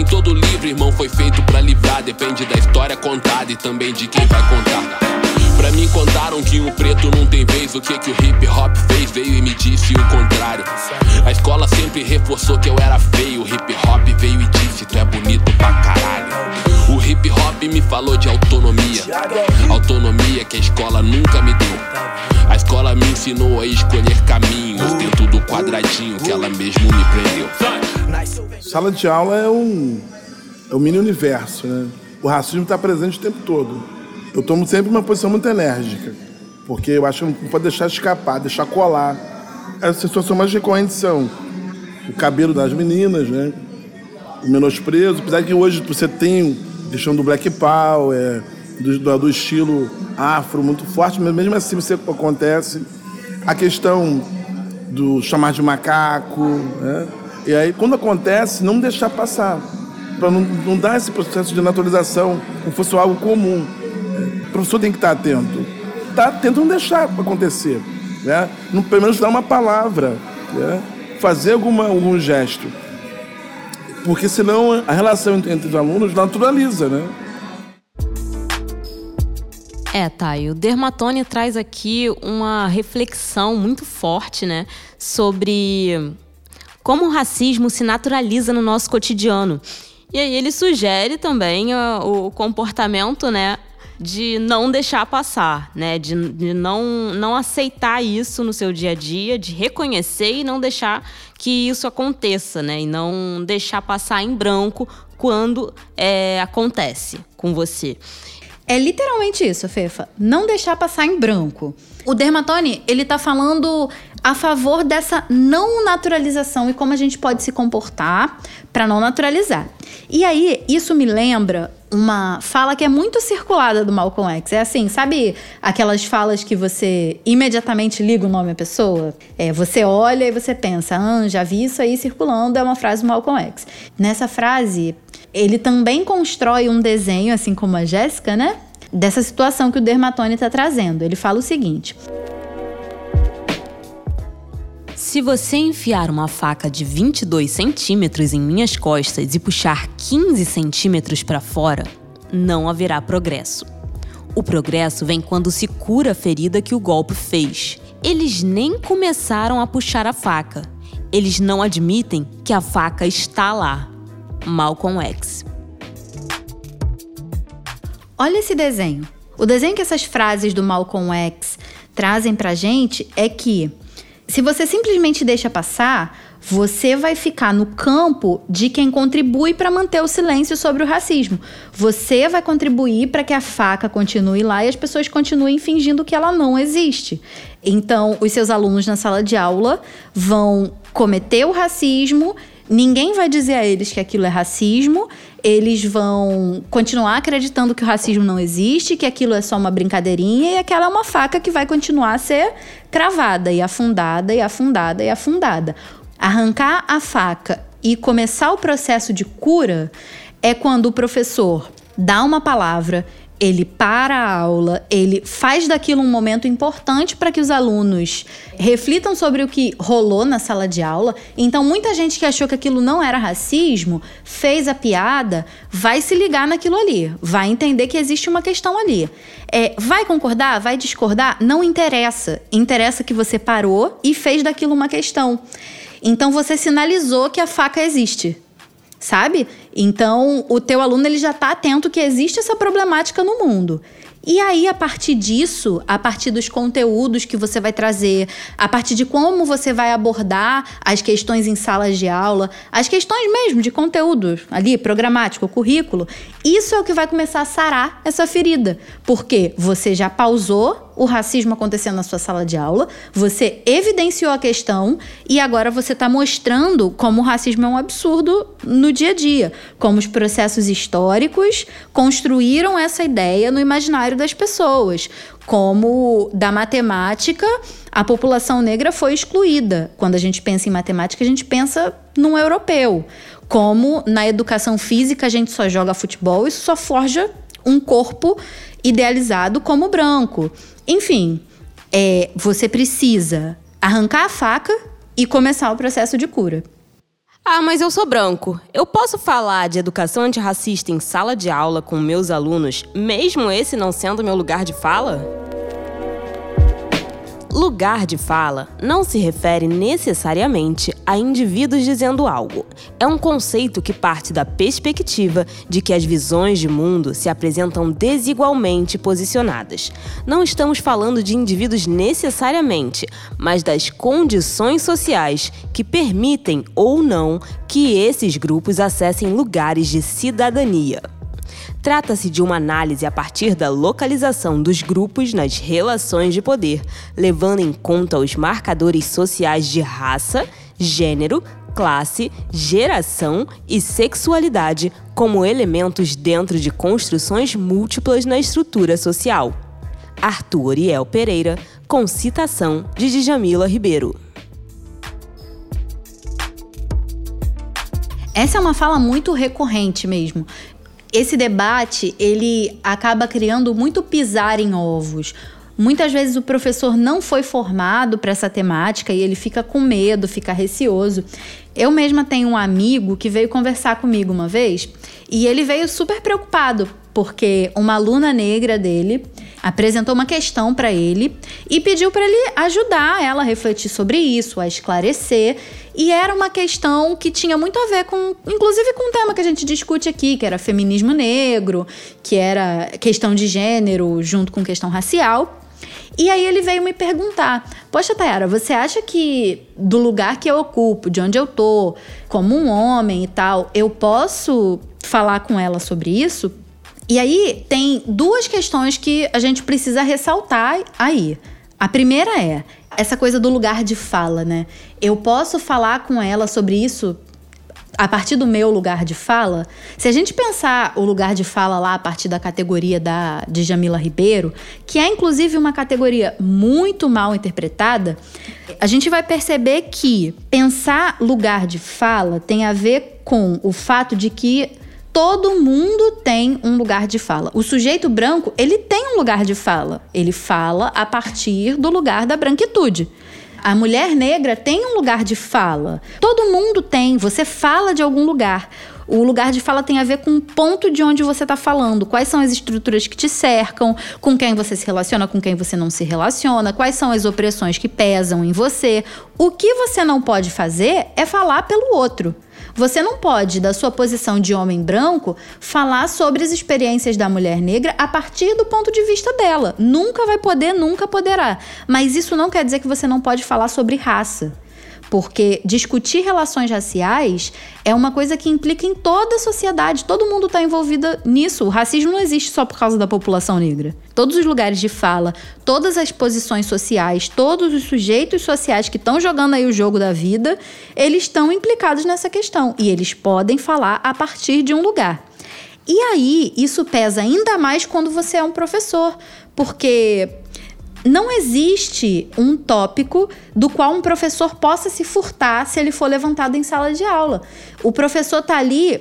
Nem todo livro, irmão, foi feito para livrar. Depende da história contada e também de quem vai contar. Pra mim contaram que o preto não tem vez. O que que o hip hop fez veio e me disse o contrário. A escola sempre reforçou que eu era feio. O hip hop veio e disse: Tu é bonito pra caralho. O hip hop me falou de autonomia. Autonomia que a escola nunca me deu. A escola me ensinou a escolher caminhos dentro do quadradinho que ela mesmo me prendeu. Sala de aula é um, é um mini universo, né? O racismo está presente o tempo todo. Eu tomo sempre uma posição muito enérgica, porque eu acho que não pode deixar escapar, deixar colar. As situações mais recorrentes são o cabelo das meninas, né? O menosprezo, apesar que hoje você tem questão do black power, do, do, do estilo afro muito forte, mas mesmo assim você acontece. A questão do chamar de macaco, né? E aí, quando acontece, não deixar passar, para não, não dar esse processo de naturalização como fosse algo comum. O professor tem que estar atento. Estar atento não deixar acontecer. Né? Não, pelo menos dar uma palavra, né? fazer alguma, algum gesto. Porque senão a relação entre os alunos naturaliza, né? É, tá. E o Dermatone traz aqui uma reflexão muito forte, né, sobre como o racismo se naturaliza no nosso cotidiano. E aí ele sugere também uh, o comportamento, né, de não deixar passar, né, de, de, não, não aceitar isso no seu dia a dia, de reconhecer e não deixar que isso aconteça, né, e não deixar passar em branco quando é, acontece com você. É literalmente isso, Fefa. Não deixar passar em branco. O Dermatone, ele tá falando a favor dessa não naturalização e como a gente pode se comportar para não naturalizar. E aí, isso me lembra uma fala que é muito circulada do Malcolm X. É assim, sabe aquelas falas que você imediatamente liga o nome à pessoa? É, você olha e você pensa, ah, já vi isso aí circulando, é uma frase do Malcolm X. Nessa frase, ele também constrói um desenho, assim como a Jéssica, né? Dessa situação que o Dermatone está trazendo. Ele fala o seguinte. Se você enfiar uma faca de 22 centímetros em minhas costas e puxar 15 centímetros para fora, não haverá progresso. O progresso vem quando se cura a ferida que o golpe fez. Eles nem começaram a puxar a faca. Eles não admitem que a faca está lá. Malcolm X. Olha esse desenho. O desenho que essas frases do Malcolm X trazem pra gente é que se você simplesmente deixa passar, você vai ficar no campo de quem contribui para manter o silêncio sobre o racismo. Você vai contribuir para que a faca continue lá e as pessoas continuem fingindo que ela não existe. Então, os seus alunos na sala de aula vão cometer o racismo Ninguém vai dizer a eles que aquilo é racismo, eles vão continuar acreditando que o racismo não existe, que aquilo é só uma brincadeirinha e aquela é uma faca que vai continuar a ser cravada e afundada e afundada e afundada. Arrancar a faca e começar o processo de cura é quando o professor dá uma palavra, ele para a aula, ele faz daquilo um momento importante para que os alunos reflitam sobre o que rolou na sala de aula. Então, muita gente que achou que aquilo não era racismo, fez a piada, vai se ligar naquilo ali, vai entender que existe uma questão ali. É, vai concordar? Vai discordar? Não interessa. Interessa que você parou e fez daquilo uma questão. Então, você sinalizou que a faca existe sabe? Então, o teu aluno ele já está atento que existe essa problemática no mundo. E aí, a partir disso, a partir dos conteúdos que você vai trazer, a partir de como você vai abordar as questões em salas de aula, as questões mesmo de conteúdo ali, programático, currículo, isso é o que vai começar a sarar essa ferida. Porque você já pausou o racismo acontecendo na sua sala de aula, você evidenciou a questão e agora você está mostrando como o racismo é um absurdo no dia a dia, como os processos históricos construíram essa ideia no imaginário das pessoas, como da matemática a população negra foi excluída. Quando a gente pensa em matemática, a gente pensa num europeu. Como na educação física a gente só joga futebol, isso só forja um corpo idealizado como branco. Enfim, é, você precisa arrancar a faca e começar o processo de cura. Ah, mas eu sou branco. Eu posso falar de educação antirracista em sala de aula com meus alunos, mesmo esse não sendo meu lugar de fala? Lugar de fala não se refere necessariamente a indivíduos dizendo algo. É um conceito que parte da perspectiva de que as visões de mundo se apresentam desigualmente posicionadas. Não estamos falando de indivíduos necessariamente, mas das condições sociais que permitem ou não que esses grupos acessem lugares de cidadania. Trata-se de uma análise a partir da localização dos grupos nas relações de poder, levando em conta os marcadores sociais de raça, gênero, classe, geração e sexualidade como elementos dentro de construções múltiplas na estrutura social. Arthur Oriel Pereira, com citação de Djamila Ribeiro. Essa é uma fala muito recorrente mesmo esse debate ele acaba criando muito pisar em ovos. Muitas vezes o professor não foi formado para essa temática e ele fica com medo, fica receoso. Eu mesma tenho um amigo que veio conversar comigo uma vez e ele veio super preocupado porque uma aluna negra dele apresentou uma questão para ele e pediu para ele ajudar ela a refletir sobre isso, a esclarecer. E era uma questão que tinha muito a ver com, inclusive com um tema que a gente discute aqui, que era feminismo negro, que era questão de gênero junto com questão racial. E aí ele veio me perguntar: Poxa, Tayara, você acha que do lugar que eu ocupo, de onde eu tô, como um homem e tal, eu posso falar com ela sobre isso? E aí tem duas questões que a gente precisa ressaltar aí. A primeira é essa coisa do lugar de fala, né? Eu posso falar com ela sobre isso a partir do meu lugar de fala, se a gente pensar o lugar de fala lá a partir da categoria da de Jamila Ribeiro, que é inclusive uma categoria muito mal interpretada, a gente vai perceber que pensar lugar de fala tem a ver com o fato de que todo mundo tem um lugar de fala. O sujeito branco, ele tem um lugar de fala. Ele fala a partir do lugar da branquitude. A mulher negra tem um lugar de fala. Todo mundo tem, você fala de algum lugar. O lugar de fala tem a ver com o ponto de onde você está falando, quais são as estruturas que te cercam, com quem você se relaciona, com quem você não se relaciona, quais são as opressões que pesam em você. O que você não pode fazer é falar pelo outro. Você não pode, da sua posição de homem branco, falar sobre as experiências da mulher negra a partir do ponto de vista dela. Nunca vai poder, nunca poderá. Mas isso não quer dizer que você não pode falar sobre raça. Porque discutir relações raciais é uma coisa que implica em toda a sociedade, todo mundo está envolvido nisso. O racismo não existe só por causa da população negra. Todos os lugares de fala, todas as posições sociais, todos os sujeitos sociais que estão jogando aí o jogo da vida, eles estão implicados nessa questão e eles podem falar a partir de um lugar. E aí, isso pesa ainda mais quando você é um professor, porque não existe um tópico do qual um professor possa se furtar se ele for levantado em sala de aula. O professor está ali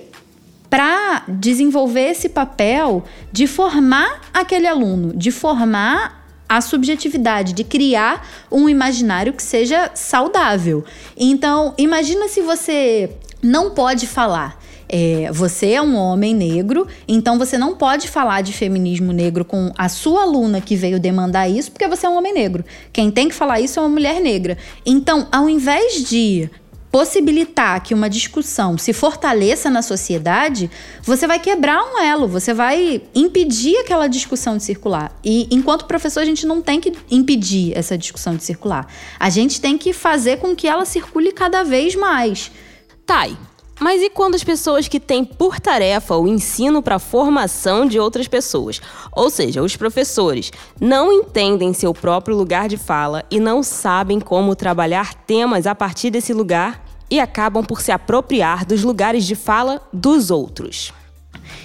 para desenvolver esse papel de formar aquele aluno, de formar a subjetividade, de criar um imaginário que seja saudável. Então, imagina se você não pode falar. É, você é um homem negro, então você não pode falar de feminismo negro com a sua aluna que veio demandar isso, porque você é um homem negro. Quem tem que falar isso é uma mulher negra. Então, ao invés de possibilitar que uma discussão se fortaleça na sociedade, você vai quebrar um elo, você vai impedir aquela discussão de circular. E enquanto professor, a gente não tem que impedir essa discussão de circular. A gente tem que fazer com que ela circule cada vez mais. Thay, mas e quando as pessoas que têm por tarefa o ensino para a formação de outras pessoas, ou seja, os professores, não entendem seu próprio lugar de fala e não sabem como trabalhar temas a partir desse lugar e acabam por se apropriar dos lugares de fala dos outros?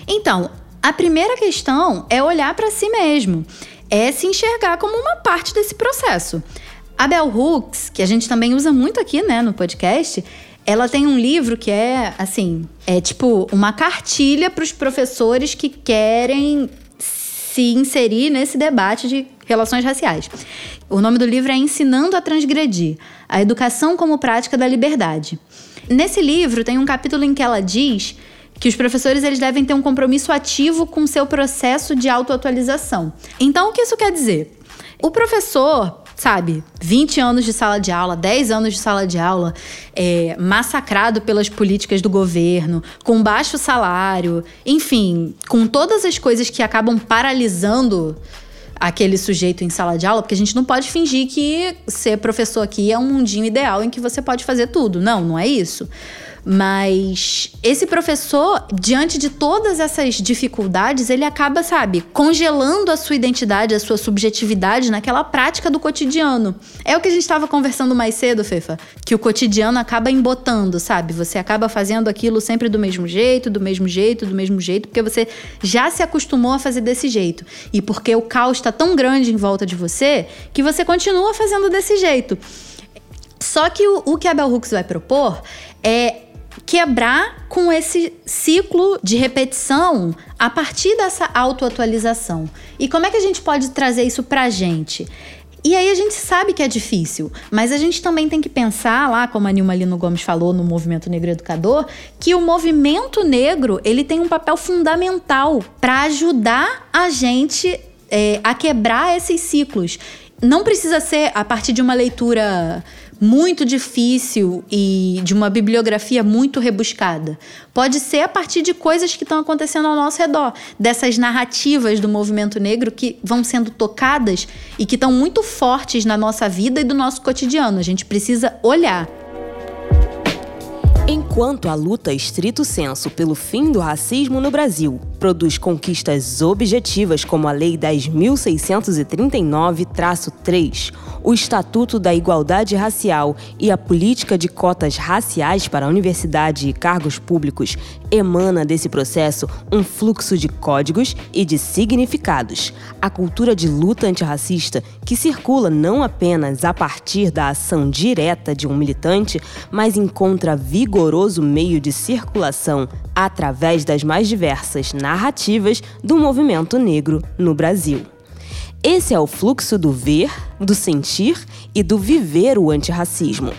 Então, a primeira questão é olhar para si mesmo, é se enxergar como uma parte desse processo. A Bell Hooks, que a gente também usa muito aqui, né, no podcast, ela tem um livro que é, assim, é tipo uma cartilha para os professores que querem se inserir nesse debate de relações raciais. O nome do livro é Ensinando a Transgredir: A Educação como Prática da Liberdade. Nesse livro tem um capítulo em que ela diz que os professores eles devem ter um compromisso ativo com seu processo de autoatualização. Então, o que isso quer dizer? O professor sabe, 20 anos de sala de aula, 10 anos de sala de aula, é, massacrado pelas políticas do governo, com baixo salário, enfim, com todas as coisas que acabam paralisando aquele sujeito em sala de aula, porque a gente não pode fingir que ser professor aqui é um mundinho ideal em que você pode fazer tudo. Não, não é isso. Mas esse professor, diante de todas essas dificuldades, ele acaba, sabe, congelando a sua identidade, a sua subjetividade naquela prática do cotidiano. É o que a gente estava conversando mais cedo, Fefa, que o cotidiano acaba embotando, sabe? Você acaba fazendo aquilo sempre do mesmo jeito, do mesmo jeito, do mesmo jeito, porque você já se acostumou a fazer desse jeito. E porque o caos está tão grande em volta de você que você continua fazendo desse jeito. Só que o, o que a Bell Hooks vai propor é quebrar com esse ciclo de repetição a partir dessa autoatualização. E como é que a gente pode trazer isso pra gente? E aí a gente sabe que é difícil, mas a gente também tem que pensar lá, como a Nilma Lino Gomes falou no Movimento Negro Educador, que o movimento negro ele tem um papel fundamental para ajudar a gente é, a quebrar esses ciclos. Não precisa ser a partir de uma leitura muito difícil e de uma bibliografia muito rebuscada. Pode ser a partir de coisas que estão acontecendo ao nosso redor, dessas narrativas do movimento negro que vão sendo tocadas e que estão muito fortes na nossa vida e do nosso cotidiano. A gente precisa olhar. Enquanto a luta estrito senso pelo fim do racismo no Brasil produz conquistas objetivas como a Lei 10.639-3, o Estatuto da Igualdade Racial e a política de cotas raciais para a universidade e cargos públicos, emana desse processo um fluxo de códigos e de significados. A cultura de luta antirracista, que circula não apenas a partir da ação direta de um militante, mas encontra vigoroso meio de circulação através das mais diversas narrativas do movimento negro no Brasil. Esse é o fluxo do ver, do sentir e do viver o antirracismo.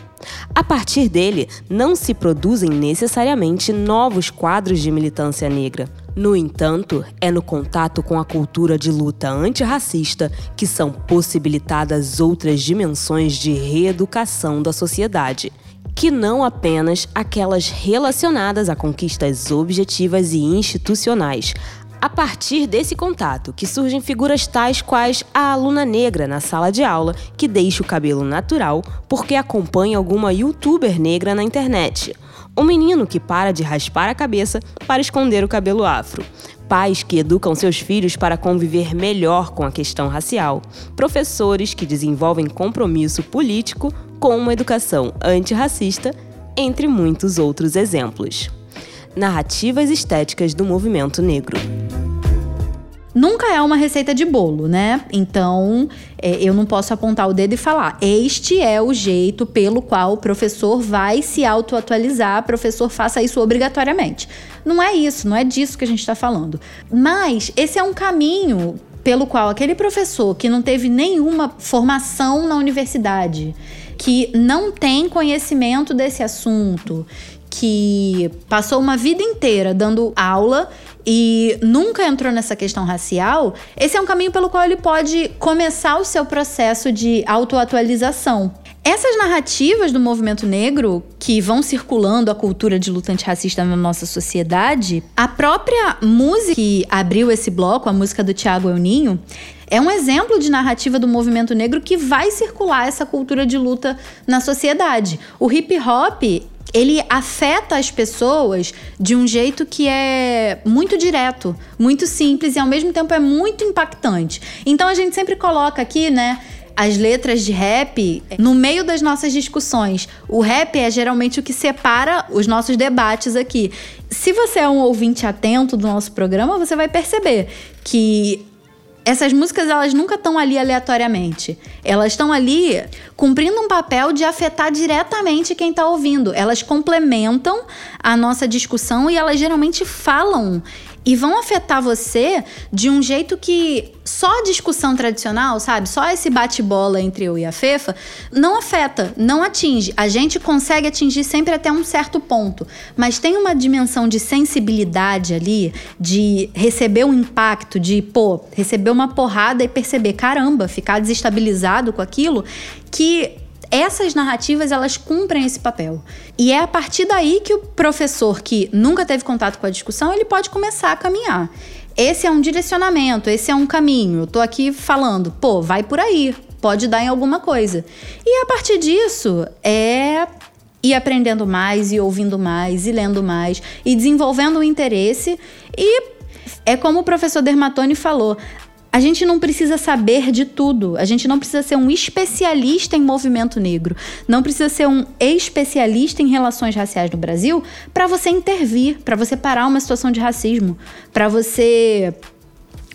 A partir dele, não se produzem necessariamente novos quadros de militância negra. No entanto, é no contato com a cultura de luta antirracista que são possibilitadas outras dimensões de reeducação da sociedade, que não apenas aquelas relacionadas a conquistas objetivas e institucionais, a partir desse contato que surgem figuras tais quais a aluna negra na sala de aula que deixa o cabelo natural porque acompanha alguma youtuber negra na internet. O menino que para de raspar a cabeça para esconder o cabelo afro. Pais que educam seus filhos para conviver melhor com a questão racial. Professores que desenvolvem compromisso político com uma educação antirracista, entre muitos outros exemplos. Narrativas estéticas do movimento negro. Nunca é uma receita de bolo, né? Então, é, eu não posso apontar o dedo e falar: este é o jeito pelo qual o professor vai se autoatualizar, professor faça isso obrigatoriamente. Não é isso, não é disso que a gente está falando. Mas esse é um caminho pelo qual aquele professor que não teve nenhuma formação na universidade, que não tem conhecimento desse assunto, que passou uma vida inteira dando aula e nunca entrou nessa questão racial, esse é um caminho pelo qual ele pode começar o seu processo de autoatualização. Essas narrativas do movimento negro que vão circulando a cultura de luta antirracista na nossa sociedade, a própria música que abriu esse bloco, a música do Tiago Euninho, é um exemplo de narrativa do movimento negro que vai circular essa cultura de luta na sociedade. O hip hop ele afeta as pessoas de um jeito que é muito direto, muito simples e ao mesmo tempo é muito impactante. Então a gente sempre coloca aqui, né? As letras de rap no meio das nossas discussões. O rap é geralmente o que separa os nossos debates aqui. Se você é um ouvinte atento do nosso programa, você vai perceber que essas músicas elas nunca estão ali aleatoriamente. Elas estão ali cumprindo um papel de afetar diretamente quem está ouvindo. Elas complementam a nossa discussão e elas geralmente falam e vão afetar você de um jeito que só a discussão tradicional, sabe? Só esse bate-bola entre eu e a Fefa não afeta, não atinge. A gente consegue atingir sempre até um certo ponto, mas tem uma dimensão de sensibilidade ali, de receber um impacto, de, pô, receber uma porrada e perceber, caramba, ficar desestabilizado com aquilo, que essas narrativas elas cumprem esse papel. E é a partir daí que o professor que nunca teve contato com a discussão, ele pode começar a caminhar. Esse é um direcionamento, esse é um caminho. Eu tô aqui falando, pô, vai por aí, pode dar em alguma coisa. E a partir disso, é ir aprendendo mais e ouvindo mais e lendo mais e desenvolvendo o interesse e é como o professor Dermatoni falou, a gente não precisa saber de tudo. A gente não precisa ser um especialista em movimento negro. Não precisa ser um especialista em relações raciais no Brasil para você intervir, para você parar uma situação de racismo, para você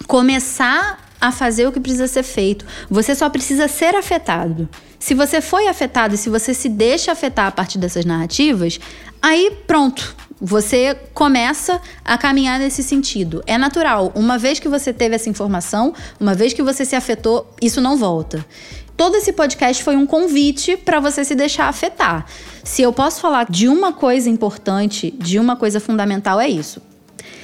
começar a fazer o que precisa ser feito. Você só precisa ser afetado. Se você foi afetado e se você se deixa afetar a partir dessas narrativas, aí pronto, você começa a caminhar nesse sentido. É natural. Uma vez que você teve essa informação, uma vez que você se afetou, isso não volta. Todo esse podcast foi um convite para você se deixar afetar. Se eu posso falar de uma coisa importante, de uma coisa fundamental, é isso.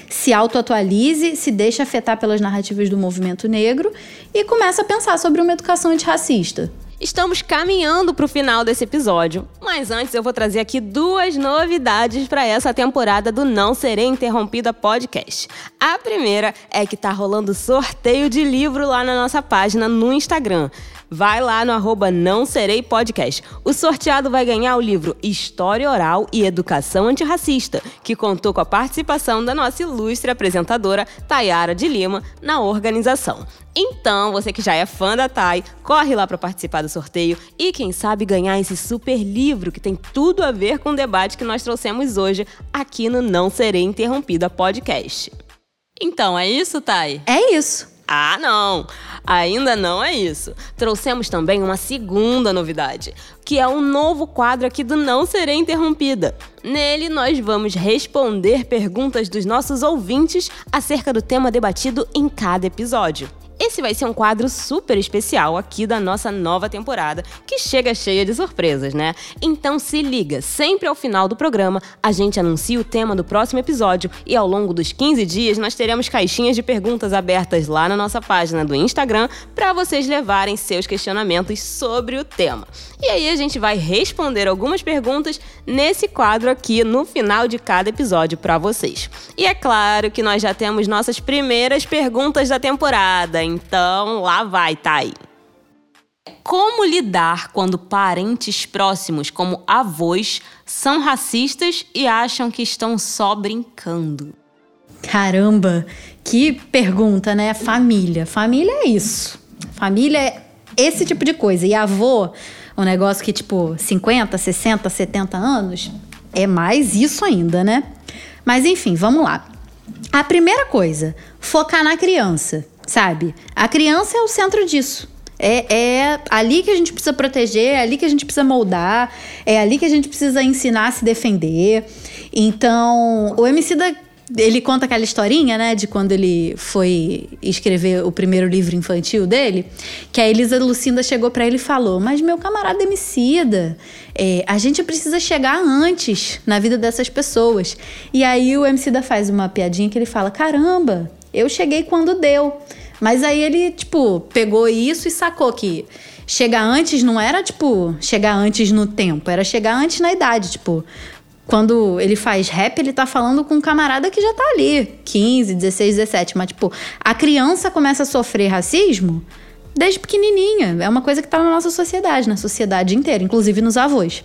Se autoatualize, se deixe afetar pelas narrativas do movimento negro e começa a pensar sobre uma educação antirracista. Estamos caminhando para o final desse episódio, mas antes eu vou trazer aqui duas novidades para essa temporada do Não Serei Interrompida podcast. A primeira é que tá rolando sorteio de livro lá na nossa página no Instagram. Vai lá no arroba Não Serei Podcast. O sorteado vai ganhar o livro História Oral e Educação Antirracista, que contou com a participação da nossa ilustre apresentadora Tayara de Lima na organização. Então, você que já é fã da Thay, corre lá para participar do sorteio e quem sabe ganhar esse super livro que tem tudo a ver com o debate que nós trouxemos hoje aqui no Não Serei Interrompida podcast. Então, é isso, Thay? É isso. Ah, não! Ainda não é isso. Trouxemos também uma segunda novidade, que é um novo quadro aqui do Não Serei Interrompida. Nele, nós vamos responder perguntas dos nossos ouvintes acerca do tema debatido em cada episódio. Esse vai ser um quadro super especial aqui da nossa nova temporada, que chega cheia de surpresas, né? Então se liga, sempre ao final do programa a gente anuncia o tema do próximo episódio e ao longo dos 15 dias nós teremos caixinhas de perguntas abertas lá na nossa página do Instagram para vocês levarem seus questionamentos sobre o tema. E aí a gente vai responder algumas perguntas nesse quadro aqui no final de cada episódio para vocês. E é claro que nós já temos nossas primeiras perguntas da temporada. Então, lá vai, Thay. Como lidar quando parentes próximos, como avós, são racistas e acham que estão só brincando? Caramba, que pergunta, né? Família. Família é isso. Família é esse tipo de coisa. E avô, um negócio que, tipo, 50, 60, 70 anos, é mais isso ainda, né? Mas enfim, vamos lá. A primeira coisa, focar na criança, sabe? A criança é o centro disso. É, é ali que a gente precisa proteger, é ali que a gente precisa moldar, é ali que a gente precisa ensinar a se defender. Então, o Emicida ele conta aquela historinha, né, de quando ele foi escrever o primeiro livro infantil dele, que a Elisa Lucinda chegou para ele e falou: Mas meu camarada Emicida, é, a gente precisa chegar antes na vida dessas pessoas. E aí o Emicida faz uma piadinha que ele fala: Caramba, eu cheguei quando deu. Mas aí ele, tipo, pegou isso e sacou que chegar antes não era, tipo, chegar antes no tempo, era chegar antes na idade, tipo. Quando ele faz rap, ele tá falando com um camarada que já tá ali, 15, 16, 17. Mas, tipo, a criança começa a sofrer racismo desde pequenininha. É uma coisa que tá na nossa sociedade, na sociedade inteira, inclusive nos avós.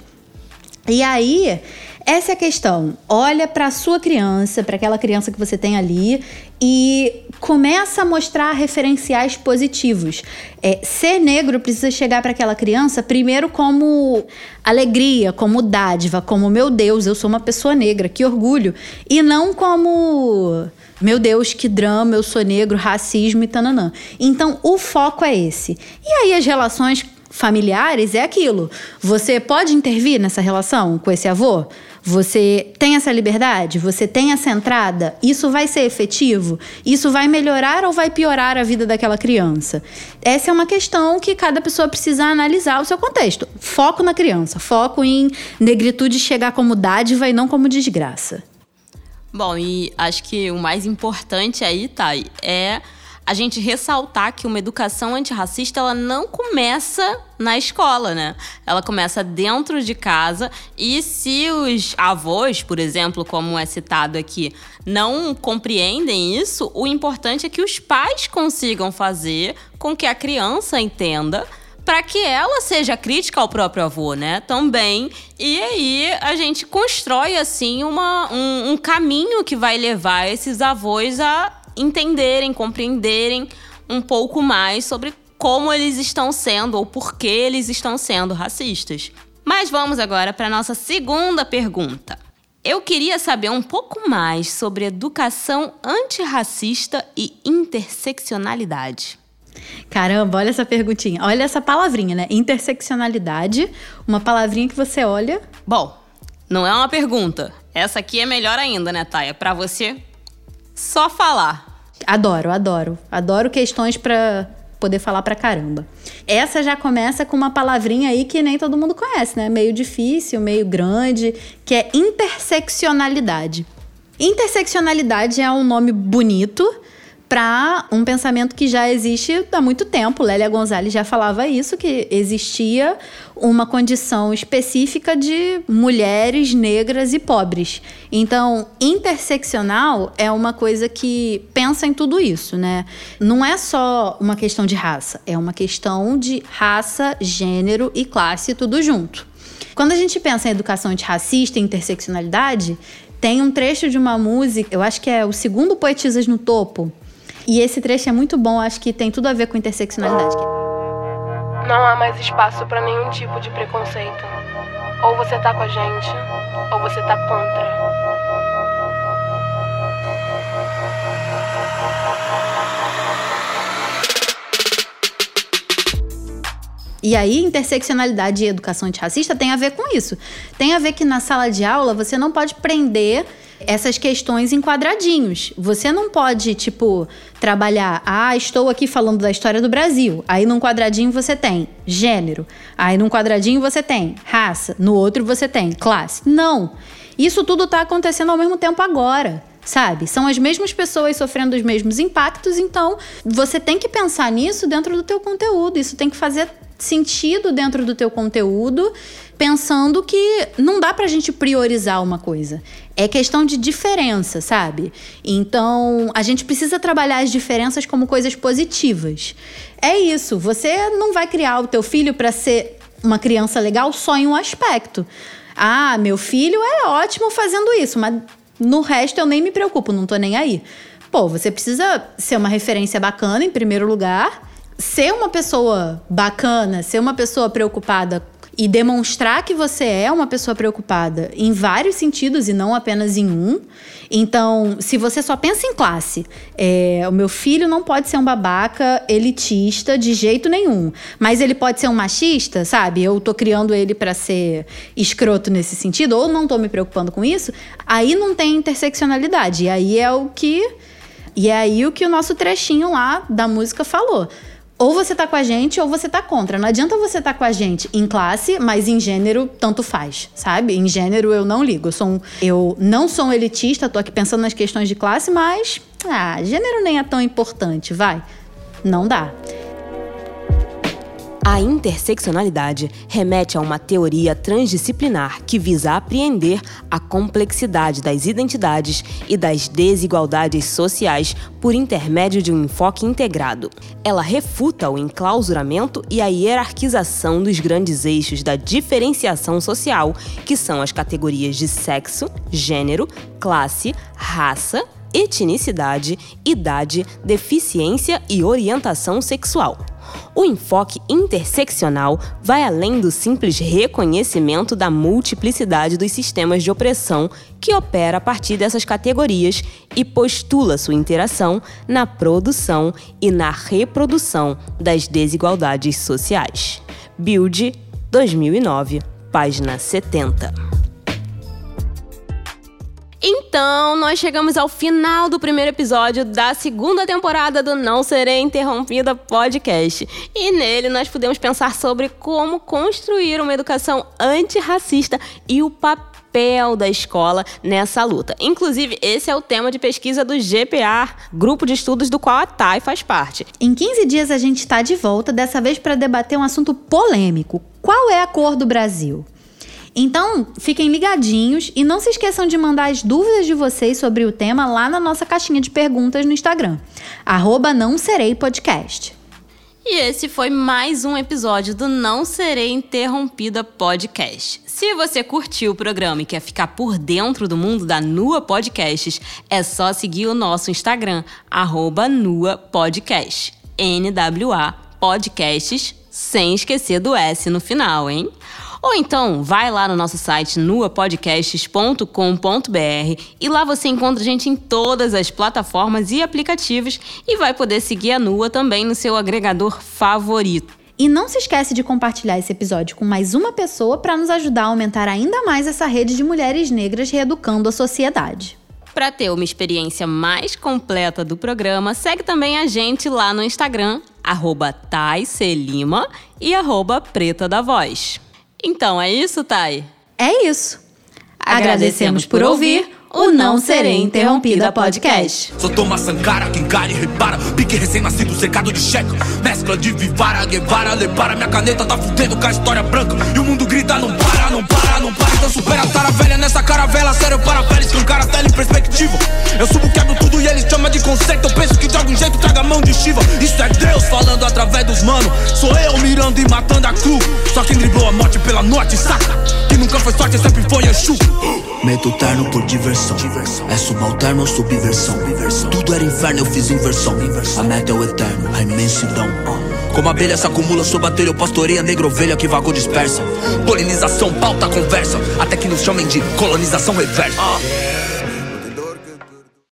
E aí, essa é a questão. Olha para a sua criança, para aquela criança que você tem ali e começa a mostrar referenciais positivos. É, ser negro precisa chegar para aquela criança primeiro como alegria, como dádiva, como meu Deus, eu sou uma pessoa negra, que orgulho, e não como meu Deus, que drama, eu sou negro, racismo e tananã. Então, o foco é esse. E aí as relações familiares é aquilo. Você pode intervir nessa relação com esse avô? Você tem essa liberdade? Você tem essa entrada? Isso vai ser efetivo? Isso vai melhorar ou vai piorar a vida daquela criança? Essa é uma questão que cada pessoa precisa analisar o seu contexto. Foco na criança, foco em negritude chegar como dádiva e não como desgraça. Bom, e acho que o mais importante aí, Thay, é a gente ressaltar que uma educação antirracista ela não começa na escola, né? Ela começa dentro de casa e se os avós, por exemplo, como é citado aqui, não compreendem isso, o importante é que os pais consigam fazer com que a criança entenda para que ela seja crítica ao próprio avô, né? Também. E aí a gente constrói assim uma, um, um caminho que vai levar esses avós a entenderem, compreenderem um pouco mais sobre como eles estão sendo ou por que eles estão sendo racistas. Mas vamos agora para nossa segunda pergunta. Eu queria saber um pouco mais sobre educação antirracista e interseccionalidade. Caramba, olha essa perguntinha. Olha essa palavrinha, né? Interseccionalidade, uma palavrinha que você olha. Bom, não é uma pergunta. Essa aqui é melhor ainda, né, Taia? Para você só falar. Adoro, adoro. Adoro questões para poder falar pra caramba. Essa já começa com uma palavrinha aí que nem todo mundo conhece, né? Meio difícil, meio grande, que é interseccionalidade. Interseccionalidade é um nome bonito, para um pensamento que já existe há muito tempo. Lélia Gonzalez já falava isso, que existia uma condição específica de mulheres negras e pobres. Então, interseccional é uma coisa que pensa em tudo isso, né? Não é só uma questão de raça, é uma questão de raça, gênero e classe tudo junto. Quando a gente pensa em educação antirracista e interseccionalidade, tem um trecho de uma música, eu acho que é o segundo Poetisas no Topo, e esse trecho é muito bom, acho que tem tudo a ver com interseccionalidade. Não há mais espaço para nenhum tipo de preconceito. Ou você tá com a gente, ou você tá contra. E aí, interseccionalidade e educação antirracista tem a ver com isso. Tem a ver que na sala de aula você não pode prender essas questões em quadradinhos. Você não pode, tipo, trabalhar, ah, estou aqui falando da história do Brasil. Aí num quadradinho você tem gênero. Aí num quadradinho você tem raça. No outro você tem classe. Não. Isso tudo está acontecendo ao mesmo tempo agora sabe? São as mesmas pessoas sofrendo os mesmos impactos, então você tem que pensar nisso dentro do teu conteúdo. Isso tem que fazer sentido dentro do teu conteúdo, pensando que não dá pra gente priorizar uma coisa. É questão de diferença, sabe? Então, a gente precisa trabalhar as diferenças como coisas positivas. É isso, você não vai criar o teu filho para ser uma criança legal só em um aspecto. Ah, meu filho é ótimo fazendo isso, mas no resto eu nem me preocupo, não tô nem aí. Pô, você precisa ser uma referência bacana em primeiro lugar ser uma pessoa bacana, ser uma pessoa preocupada e demonstrar que você é uma pessoa preocupada em vários sentidos e não apenas em um. Então, se você só pensa em classe, é, o meu filho não pode ser um babaca elitista de jeito nenhum, mas ele pode ser um machista, sabe? Eu tô criando ele para ser escroto nesse sentido, ou não tô me preocupando com isso, aí não tem interseccionalidade. E aí é o que. E é aí o que o nosso trechinho lá da música falou ou você tá com a gente ou você tá contra. Não adianta você tá com a gente em classe, mas em gênero tanto faz, sabe? Em gênero eu não ligo. Eu, sou um, eu não sou um elitista, tô aqui pensando nas questões de classe, mas ah, gênero nem é tão importante, vai. Não dá. A interseccionalidade remete a uma teoria transdisciplinar que visa apreender a complexidade das identidades e das desigualdades sociais por intermédio de um enfoque integrado. Ela refuta o enclausuramento e a hierarquização dos grandes eixos da diferenciação social, que são as categorias de sexo, gênero, classe, raça, etnicidade, idade, deficiência e orientação sexual. O enfoque interseccional vai além do simples reconhecimento da multiplicidade dos sistemas de opressão que opera a partir dessas categorias e postula sua interação na produção e na reprodução das desigualdades sociais. Build 2009, página 70. Então, nós chegamos ao final do primeiro episódio da segunda temporada do Não Serei Interrompida podcast. E nele nós pudemos pensar sobre como construir uma educação antirracista e o papel da escola nessa luta. Inclusive, esse é o tema de pesquisa do GPA, grupo de estudos do qual a TAI faz parte. Em 15 dias a gente está de volta, dessa vez para debater um assunto polêmico. Qual é a cor do Brasil? Então, fiquem ligadinhos e não se esqueçam de mandar as dúvidas de vocês sobre o tema lá na nossa caixinha de perguntas no Instagram, arroba não serei podcast. E esse foi mais um episódio do Não Serei Interrompida Podcast. Se você curtiu o programa e quer ficar por dentro do mundo da Nua Podcasts, é só seguir o nosso Instagram, arroba Nua Podcast. NWA Podcasts, sem esquecer do S no final, hein? Ou então, vai lá no nosso site nuapodcasts.com.br e lá você encontra a gente em todas as plataformas e aplicativos e vai poder seguir a Nua também no seu agregador favorito. E não se esquece de compartilhar esse episódio com mais uma pessoa para nos ajudar a aumentar ainda mais essa rede de mulheres negras reeducando a sociedade. Para ter uma experiência mais completa do programa, segue também a gente lá no Instagram, arroba e arroba Preta da Voz. Então é isso, Thay? É isso. Agradecemos por ouvir o Não Serei Interrompida podcast. Sou Thomas Sankara, quem cai e repara. Pique recém-nascido, cercado de cheque. Mescla de Vivara, Guevara, Lepara. Minha caneta tá fudendo com a história branca. E o mundo grita: não para, não para, não para. Então supera a tara velha nessa caravela. Sério, para velha, escancara a tela em perspectiva. Eu subo, quebro tudo e eles chamam de conceito. Eu penso que de algum jeito traga mão de Shiva. Isso é Deus falando através dos manos. Sou eu mirando e matando a cru. Só quem driblou a morte pela noite, saca? Que nunca foi sorte, sempre foi Exu. Meto terno por diversão. É subalterno ou subversão. Tudo era inferno, eu fiz inversão. A meta é o eterno, a imensidão. Como abelha se acumula sob a telha, eu pastoreia negra ovelha que vagou dispersa. Polinização, pauta, conversa. Até que nos chamem de colonização reversa.